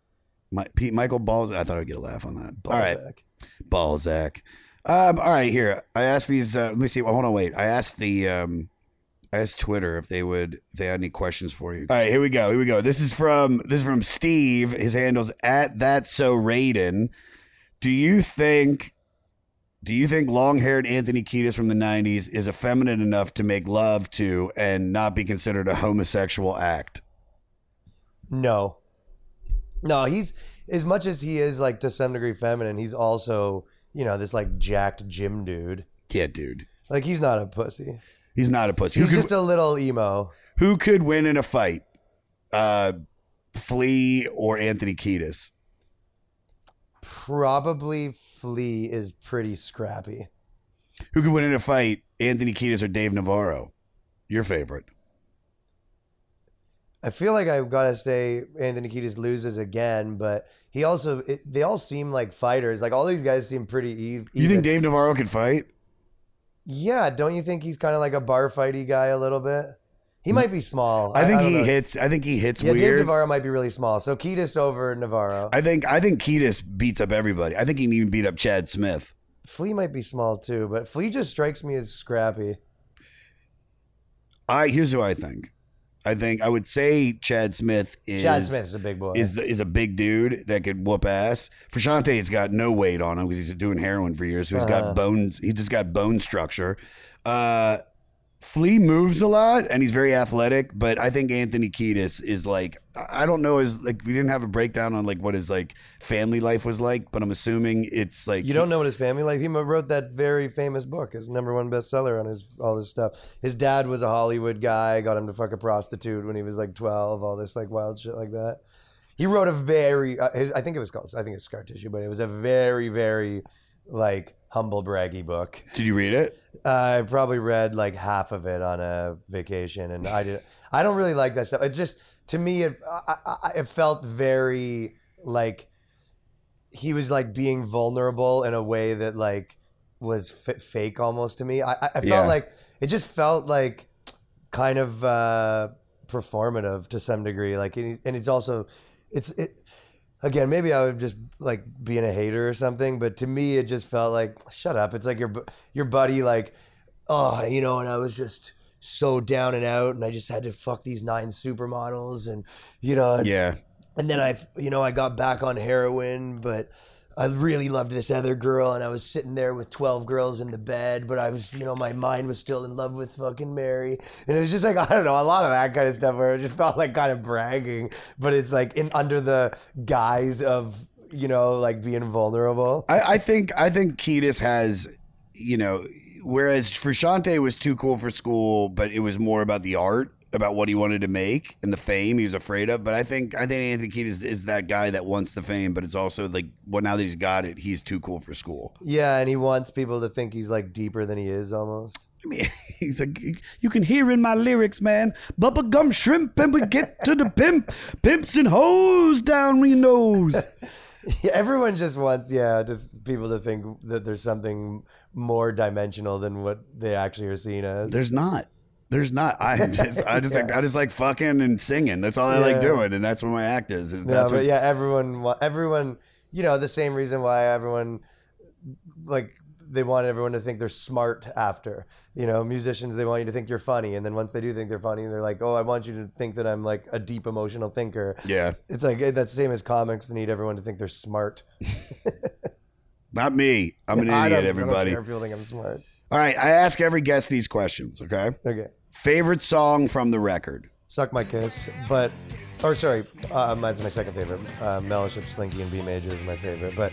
My, Pete, Michael Balzac. I thought I'd get a laugh on that. All right, Balzac. Um, all right, here. I asked these. Uh, let me see. Hold on, wait. I asked the. Um, I asked Twitter if they would if they had any questions for you. All right, here we go. Here we go. This is from this is from Steve. His handle's at that so Raiden. Do you think do you think long-haired Anthony Kiedis from the 90s is effeminate enough to make love to and not be considered a homosexual act? No. No, he's as much as he is like to some degree feminine, he's also, you know, this like jacked gym dude. Yeah, dude. Like he's not a pussy. He's not a pussy. He's who, just a little emo. who could win in a fight? Uh Flea or Anthony Kiedis? Probably Flea is pretty scrappy. Who could win in a fight? Anthony Kiedis or Dave Navarro? Your favorite. I feel like I've got to say Anthony Kiedis loses again, but he also it, they all seem like fighters. Like all these guys seem pretty even. You think Dave Navarro can fight? Yeah, don't you think he's kind of like a bar fighty guy a little bit? He might be small. I think don't he know. hits I think he hits weird. Yeah, Dave weird. Navarro might be really small. So Kiedis over Navarro. I think I think Kiedis beats up everybody. I think he can even beat up Chad Smith. Flea might be small too, but Flea just strikes me as scrappy. I here's who I think. I think I would say Chad Smith is Chad Smith's a big boy. Is the, is a big dude that could whoop ass. Frusciante's got no weight on him because he's doing heroin for years, so he's Uh-huh. got bones. He just got bone structure. Uh, Flea moves a lot and he's very athletic, but I think Anthony Kiedis is like I don't know is like we didn't have a breakdown on like what his like family life was like, but I'm assuming it's like You don't know what his family life. He wrote that very famous book, his number one bestseller on his all this stuff. His dad was a Hollywood guy, got him to fuck a prostitute when he was like twelve. All this like wild shit like that. He wrote a very, uh, his, I think it was called, I think it's Scar Tissue, but it was a very, very like humble braggy book. Did you read it? I probably read like half of it on a vacation, and I did. I don't really like that stuff. It just to me, it I, I, it felt very like he was like being vulnerable in a way that like was f- fake almost to me. I, I I felt Yeah. like it just felt like kind of uh, performative to some degree. Like, and it's also it's it again. Maybe I would just like being a hater or something, but to me, it just felt like shut up. It's like your your buddy like oh you know, and I was just so down and out, and I just had to fuck these nine supermodels, and you know, and- Yeah. and then I, you know, I got back on heroin, but I really loved this other girl, and I was sitting there with twelve girls in the bed, but I was, you know, my mind was still in love with fucking Mary, and it was just like <laughs> I don't know, a lot of that kind of stuff where it just felt like kind of bragging, but it's like in under the guise of you know, like being vulnerable. I, I think I think Kiedis has, you know, whereas Frusciante was too cool for school, but it was more about the art, about what he wanted to make and the fame he was afraid of. But I think I think Anthony Kiedis is that guy that wants the fame, but it's also like, well, now that he's got it, he's too cool for school. Yeah, and he wants people to think he's like deeper than he is almost. <laughs> I mean, he's like, you can hear in my lyrics, man. Bubba gum shrimp, and we get to the pimp, pimps and hoes down your nose. <laughs> Yeah, everyone just wants yeah to, people to think that there's something more dimensional than what they actually are seen as. There's not. There's not. I <laughs> just, I just, like, I just like fucking and singing. That's all I like doing, and that's what my act is. And No, but yeah, everyone, everyone, you know, the same reason why everyone, like, they want everyone to think they're smart after. You know, musicians, they want you to think you're funny. And then once they do think they're funny, they're like, oh, I want you to think that I'm like a deep emotional thinker. Yeah. It's like, that's the same as comics. They need everyone to think they're smart. <laughs> Not me. I'm an <laughs> idiot, everybody. I don't care if people think I'm smart. All right, I ask every guest these questions, okay? Okay. Favorite song from the record? Suck My Kiss, but, or sorry, uh, that's my second favorite. Uh, Mellowship Slinky in B Major is my favorite. But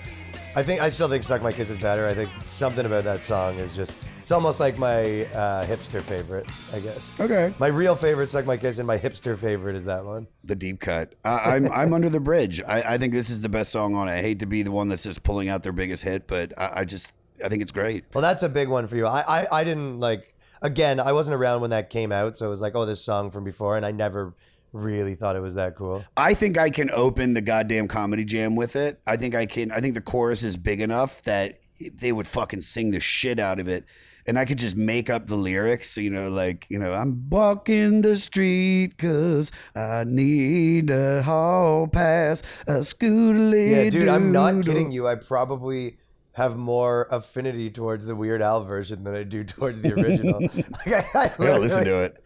I think, I still think Suck My Kiss is better. I think something about that song is just, it's almost like my uh, hipster favorite, I guess. Okay. My real favorite, Suck My Kiss, and my hipster favorite is that one. The deep cut. I, I'm I'm under the bridge. I, I think this is the best song on it. I hate to be the one that's just pulling out their biggest hit, but I, I just I think it's great. Well, that's a big one for you. I, I, I didn't like, again, I wasn't around when that came out. So it was like, oh, this song from before. And I never really thought it was that cool. I think I can open the goddamn comedy jam with it. I think I can. I think the chorus is big enough that they would fucking sing the shit out of it. And I could just make up the lyrics, you know, like, you know, I'm walking the street because I need a hall pass, a scooter. Yeah, dude, I'm not kidding you. I probably have more affinity towards the Weird Al version than I do towards the original. <laughs> like, I, I Yeah, listen to it.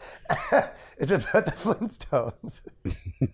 <laughs> it's about the Flintstones.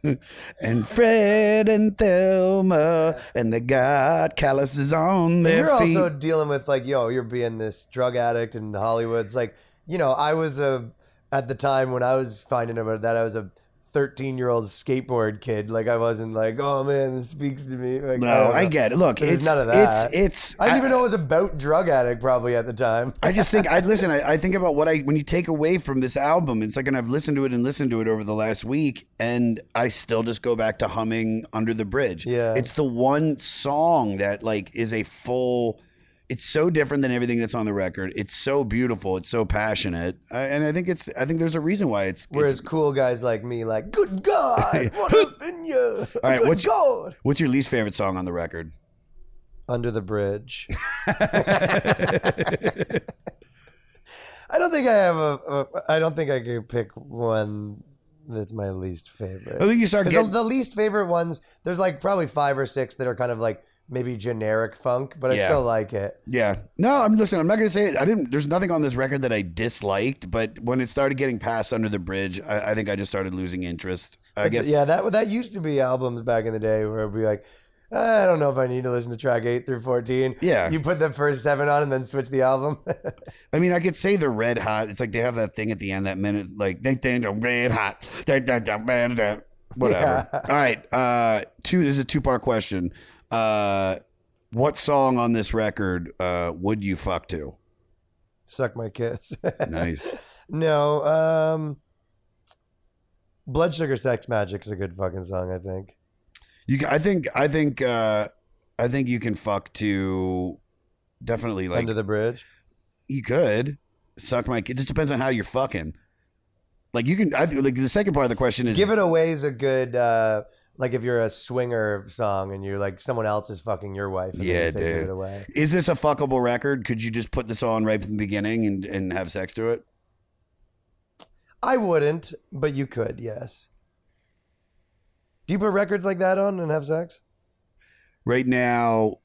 <laughs> and Fred and Thelma, and they got calluses on And their you're feet. also dealing with like, yo, you're being this drug addict in Hollywood. It's like, you know, I was a at the time when I was finding about that, I was a 13 year old skateboard kid. Like I wasn't like, oh man, this speaks to me. Like, No, don't I get it. Look, There's it's- none of it's- that. it's- I didn't I- even know it was about drug addict probably at the time. I just think I <laughs> listen. I, I think about what I when you take away from this album. It's like, and I've listened to it and listened to it over the last week, and I still just go back to humming "Under the Bridge." Yeah. it's the one song that like is a full. It's so different than everything that's on the record. It's so beautiful. It's so passionate, I, and I think it's. I think there's a reason why it's. Whereas cool guys like me, like, good <laughs> God, what a vineyard. All right, good what's God. what's your least favorite song on the record? Under the Bridge. <laughs> I don't think I have a, a. I don't think I could pick one that's my least favorite. I think you start getting- the least favorite ones. There's like probably five or six that are kind of like maybe generic funk, but I Yeah. still like it. Yeah. No, I'm listen. I'm not gonna say it. I didn't. There's nothing on this record that I disliked, but when it started getting passed under the bridge, I, I think I just started losing interest. I It's- guess. yeah, that that used to be albums back in the day where it'd be like, I don't know if I need to listen to track eight through fourteen. Yeah. you put the first seven on and then switch the album. <laughs> I mean, I could say they're red hot. It's like they have that thing at the end, that minute, like they think they're red hot. They- they- they- they- they- Whatever. Yeah. <laughs> All right. Uh, two. This is a two part question. Uh, what song on this record uh, would you fuck to? Suck my kiss. <laughs> Nice. no, um, Blood Sugar Sex Magik is a good fucking song. I think. You, I think, I think, uh, I think you can fuck to definitely like Under the Bridge. You could suck my. It just depends on how you're fucking. Like you can. I think like the second part of the question is Give It Away is a good. Uh, like if you're a swinger song and you're like someone else is fucking your wife. And then Yeah, you say, Give dude. It Away. Is this a fuckable record? Could you just put this on right from the beginning and, and have sex to it? I wouldn't, but you could. Yes. Do you put records like that on and have sex? Right now,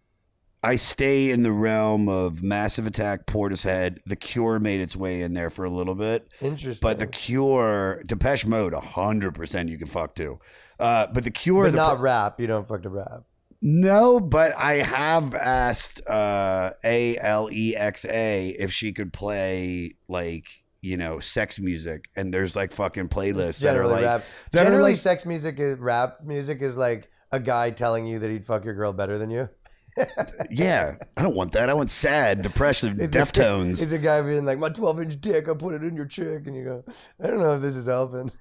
I stay in the realm of Massive Attack, Portishead. The Cure made its way in there for a little bit. Interesting. But the Cure, Depeche Mode, 100% you can fuck to. Uh, but the Cure. but the not pro- rap. You don't fuck to rap. No, but I have asked uh, A L E X A if she could play like you know sex music, and there's like fucking playlists that are Generally like rap. that are Generally, like sex music, is, rap music is like a guy telling you that he'd fuck your girl better than you. <laughs> yeah. I don't want that. I want sad, depressive, It's a- Deftones. It's a guy being like, my 12 inch dick, I put it in your chick. And you go, I don't know if this is helping. <laughs>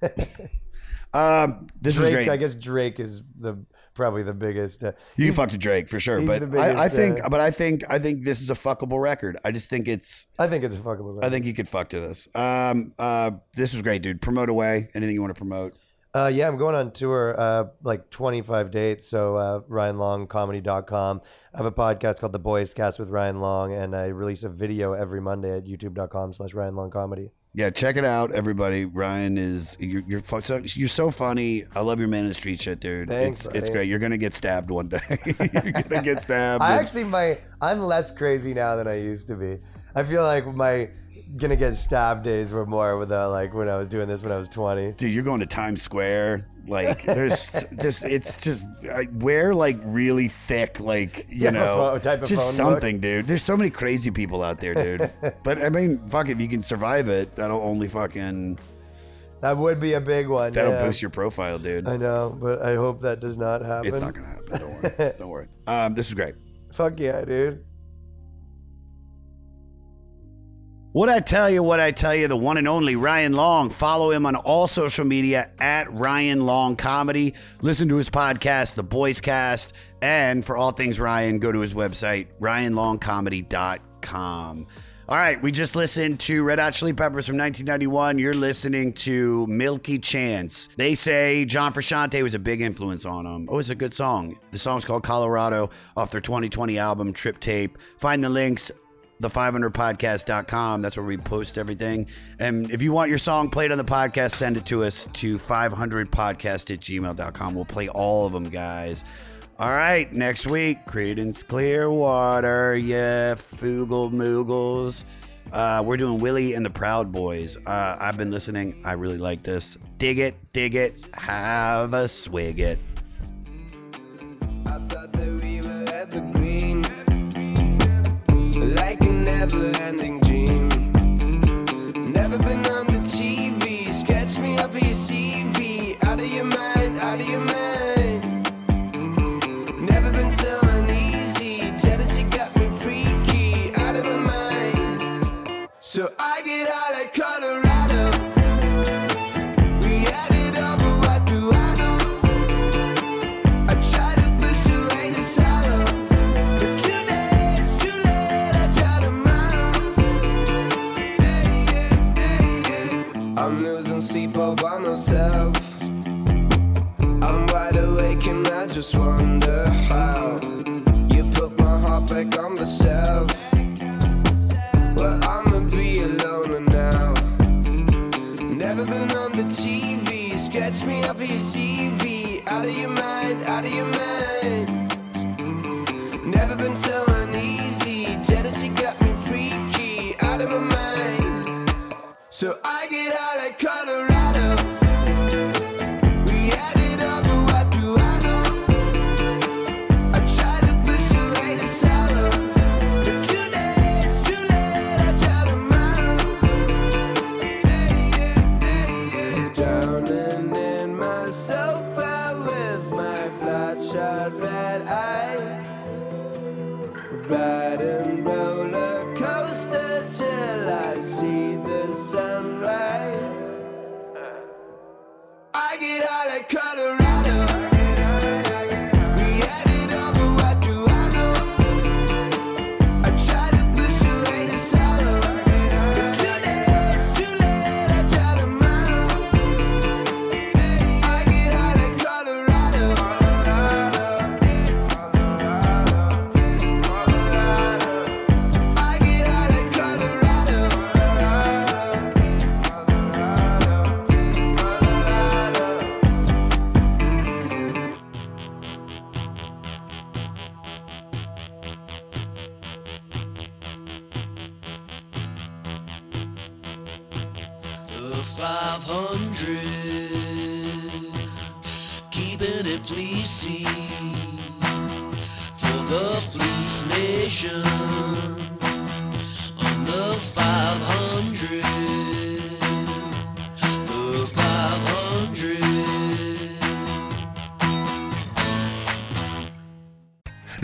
Um, this was Drake, great. I guess Drake is the probably the biggest. Uh, You can fuck to Drake for sure, but biggest, I, I think, uh, but I think, I think this is a fuckable record. I just think it's. I think it's a fuckable record. I think you could fuck to this. Um, uh, this was great, dude. Promote away. Anything you want to promote? Uh, yeah, I'm going on tour, uh, like 25 dates. So, uh, RyanLongComedy.com. I have a podcast called The Boys Cast with Ryan Long, and I release a video every Monday at YouTube.com slash Ryan Long Comedy. Yeah, check it out, everybody. Ryan is you're you're, fu- so, you're so funny. I love your man in the street shit, dude. Thanks, it's, it's buddy. great. You're gonna get stabbed one day. <laughs> you're gonna get <laughs> stabbed. I actually, my I'm less crazy now than I used to be. I feel like my gonna get stabbed days were more with uh, like when I was doing this when I was 20. Dude, you're going to Times Square. Like, there's <laughs> just, it's just, wear like really thick, like, you Yeah, know, pho- type of just phone book. something, dude. There's so many crazy people out there, dude. <laughs> but I mean, fuck, if you can survive it, that'll only fucking, That would be a big one. that'll yeah. boost your profile, dude. I know, but I hope that does not happen. It's not gonna happen. Don't worry. <laughs> Don't worry. Um, this is great. Fuck yeah, dude. What I tell you, what I tell you, the one and only Ryan Long. Follow him on all social media at Ryan Long Comedy. Listen to his podcast, The Boys Cast. And for all things Ryan, go to his website, ryanlongcomedy.com. All right, we just listened to Red Hot Chili Peppers from 1991. You're listening to Milky Chance. They say John Frusciante was a big influence on them. Oh, it's a good song. The song's called Colorado off their 2020 album Trip Tape. Find the links the500podcast.com. That's where we post everything. And if you want your song played on the podcast, send it to us to 500podcast at gmail.com. We'll play all of them, guys. All right, next week, Creedence Clearwater. Yeah, Foogle Moogles. Uh, we're doing Willie and the Proud Boys. Uh, I've been listening. I really like this. Dig it, dig it, have a swig it. A never-ending dream. Never been on the TV. Sketch me up for your CV. Out of your mind, out of your mind. Never been so uneasy. Jealousy got me freaky. Out of my mind. So I get high like Colorado. All by myself. I'm wide awake and I just wonder how you put my heart back on the shelf. Well, I'ma be alone now. Never been on the TV. Sketch me up for your CV. Out of your mind, out of your mind. Never been so uneasy. Jealousy got me freaky. Out of my mind. So I get high like Colorado.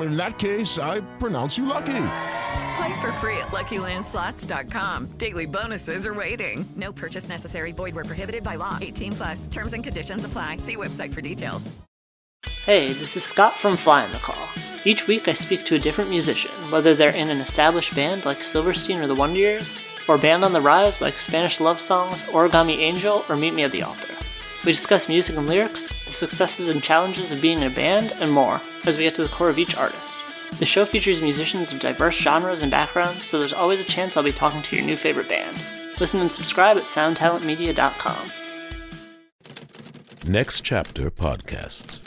In that case, I pronounce you lucky. Play for free at LuckyLandSlots.com. Daily bonuses are waiting. No purchase necessary. Void where prohibited by law. 18 plus. Terms and conditions apply. See website for details. Hey, this is Scott from Fly on the Call. Each week I speak to a different musician, whether they're in an established band like Silverstein or the Wonder Years, or band on the rise like Spanish Love Songs, Origami Angel, or Meet Me at the Altar. We discuss music and lyrics, the successes and challenges of being in a band, and more, as we get to the core of each artist. The show features musicians of diverse genres and backgrounds, so there's always a chance I'll be talking to your new favorite band. Listen and subscribe at soundtalentmedia.com. Next Chapter Podcasts.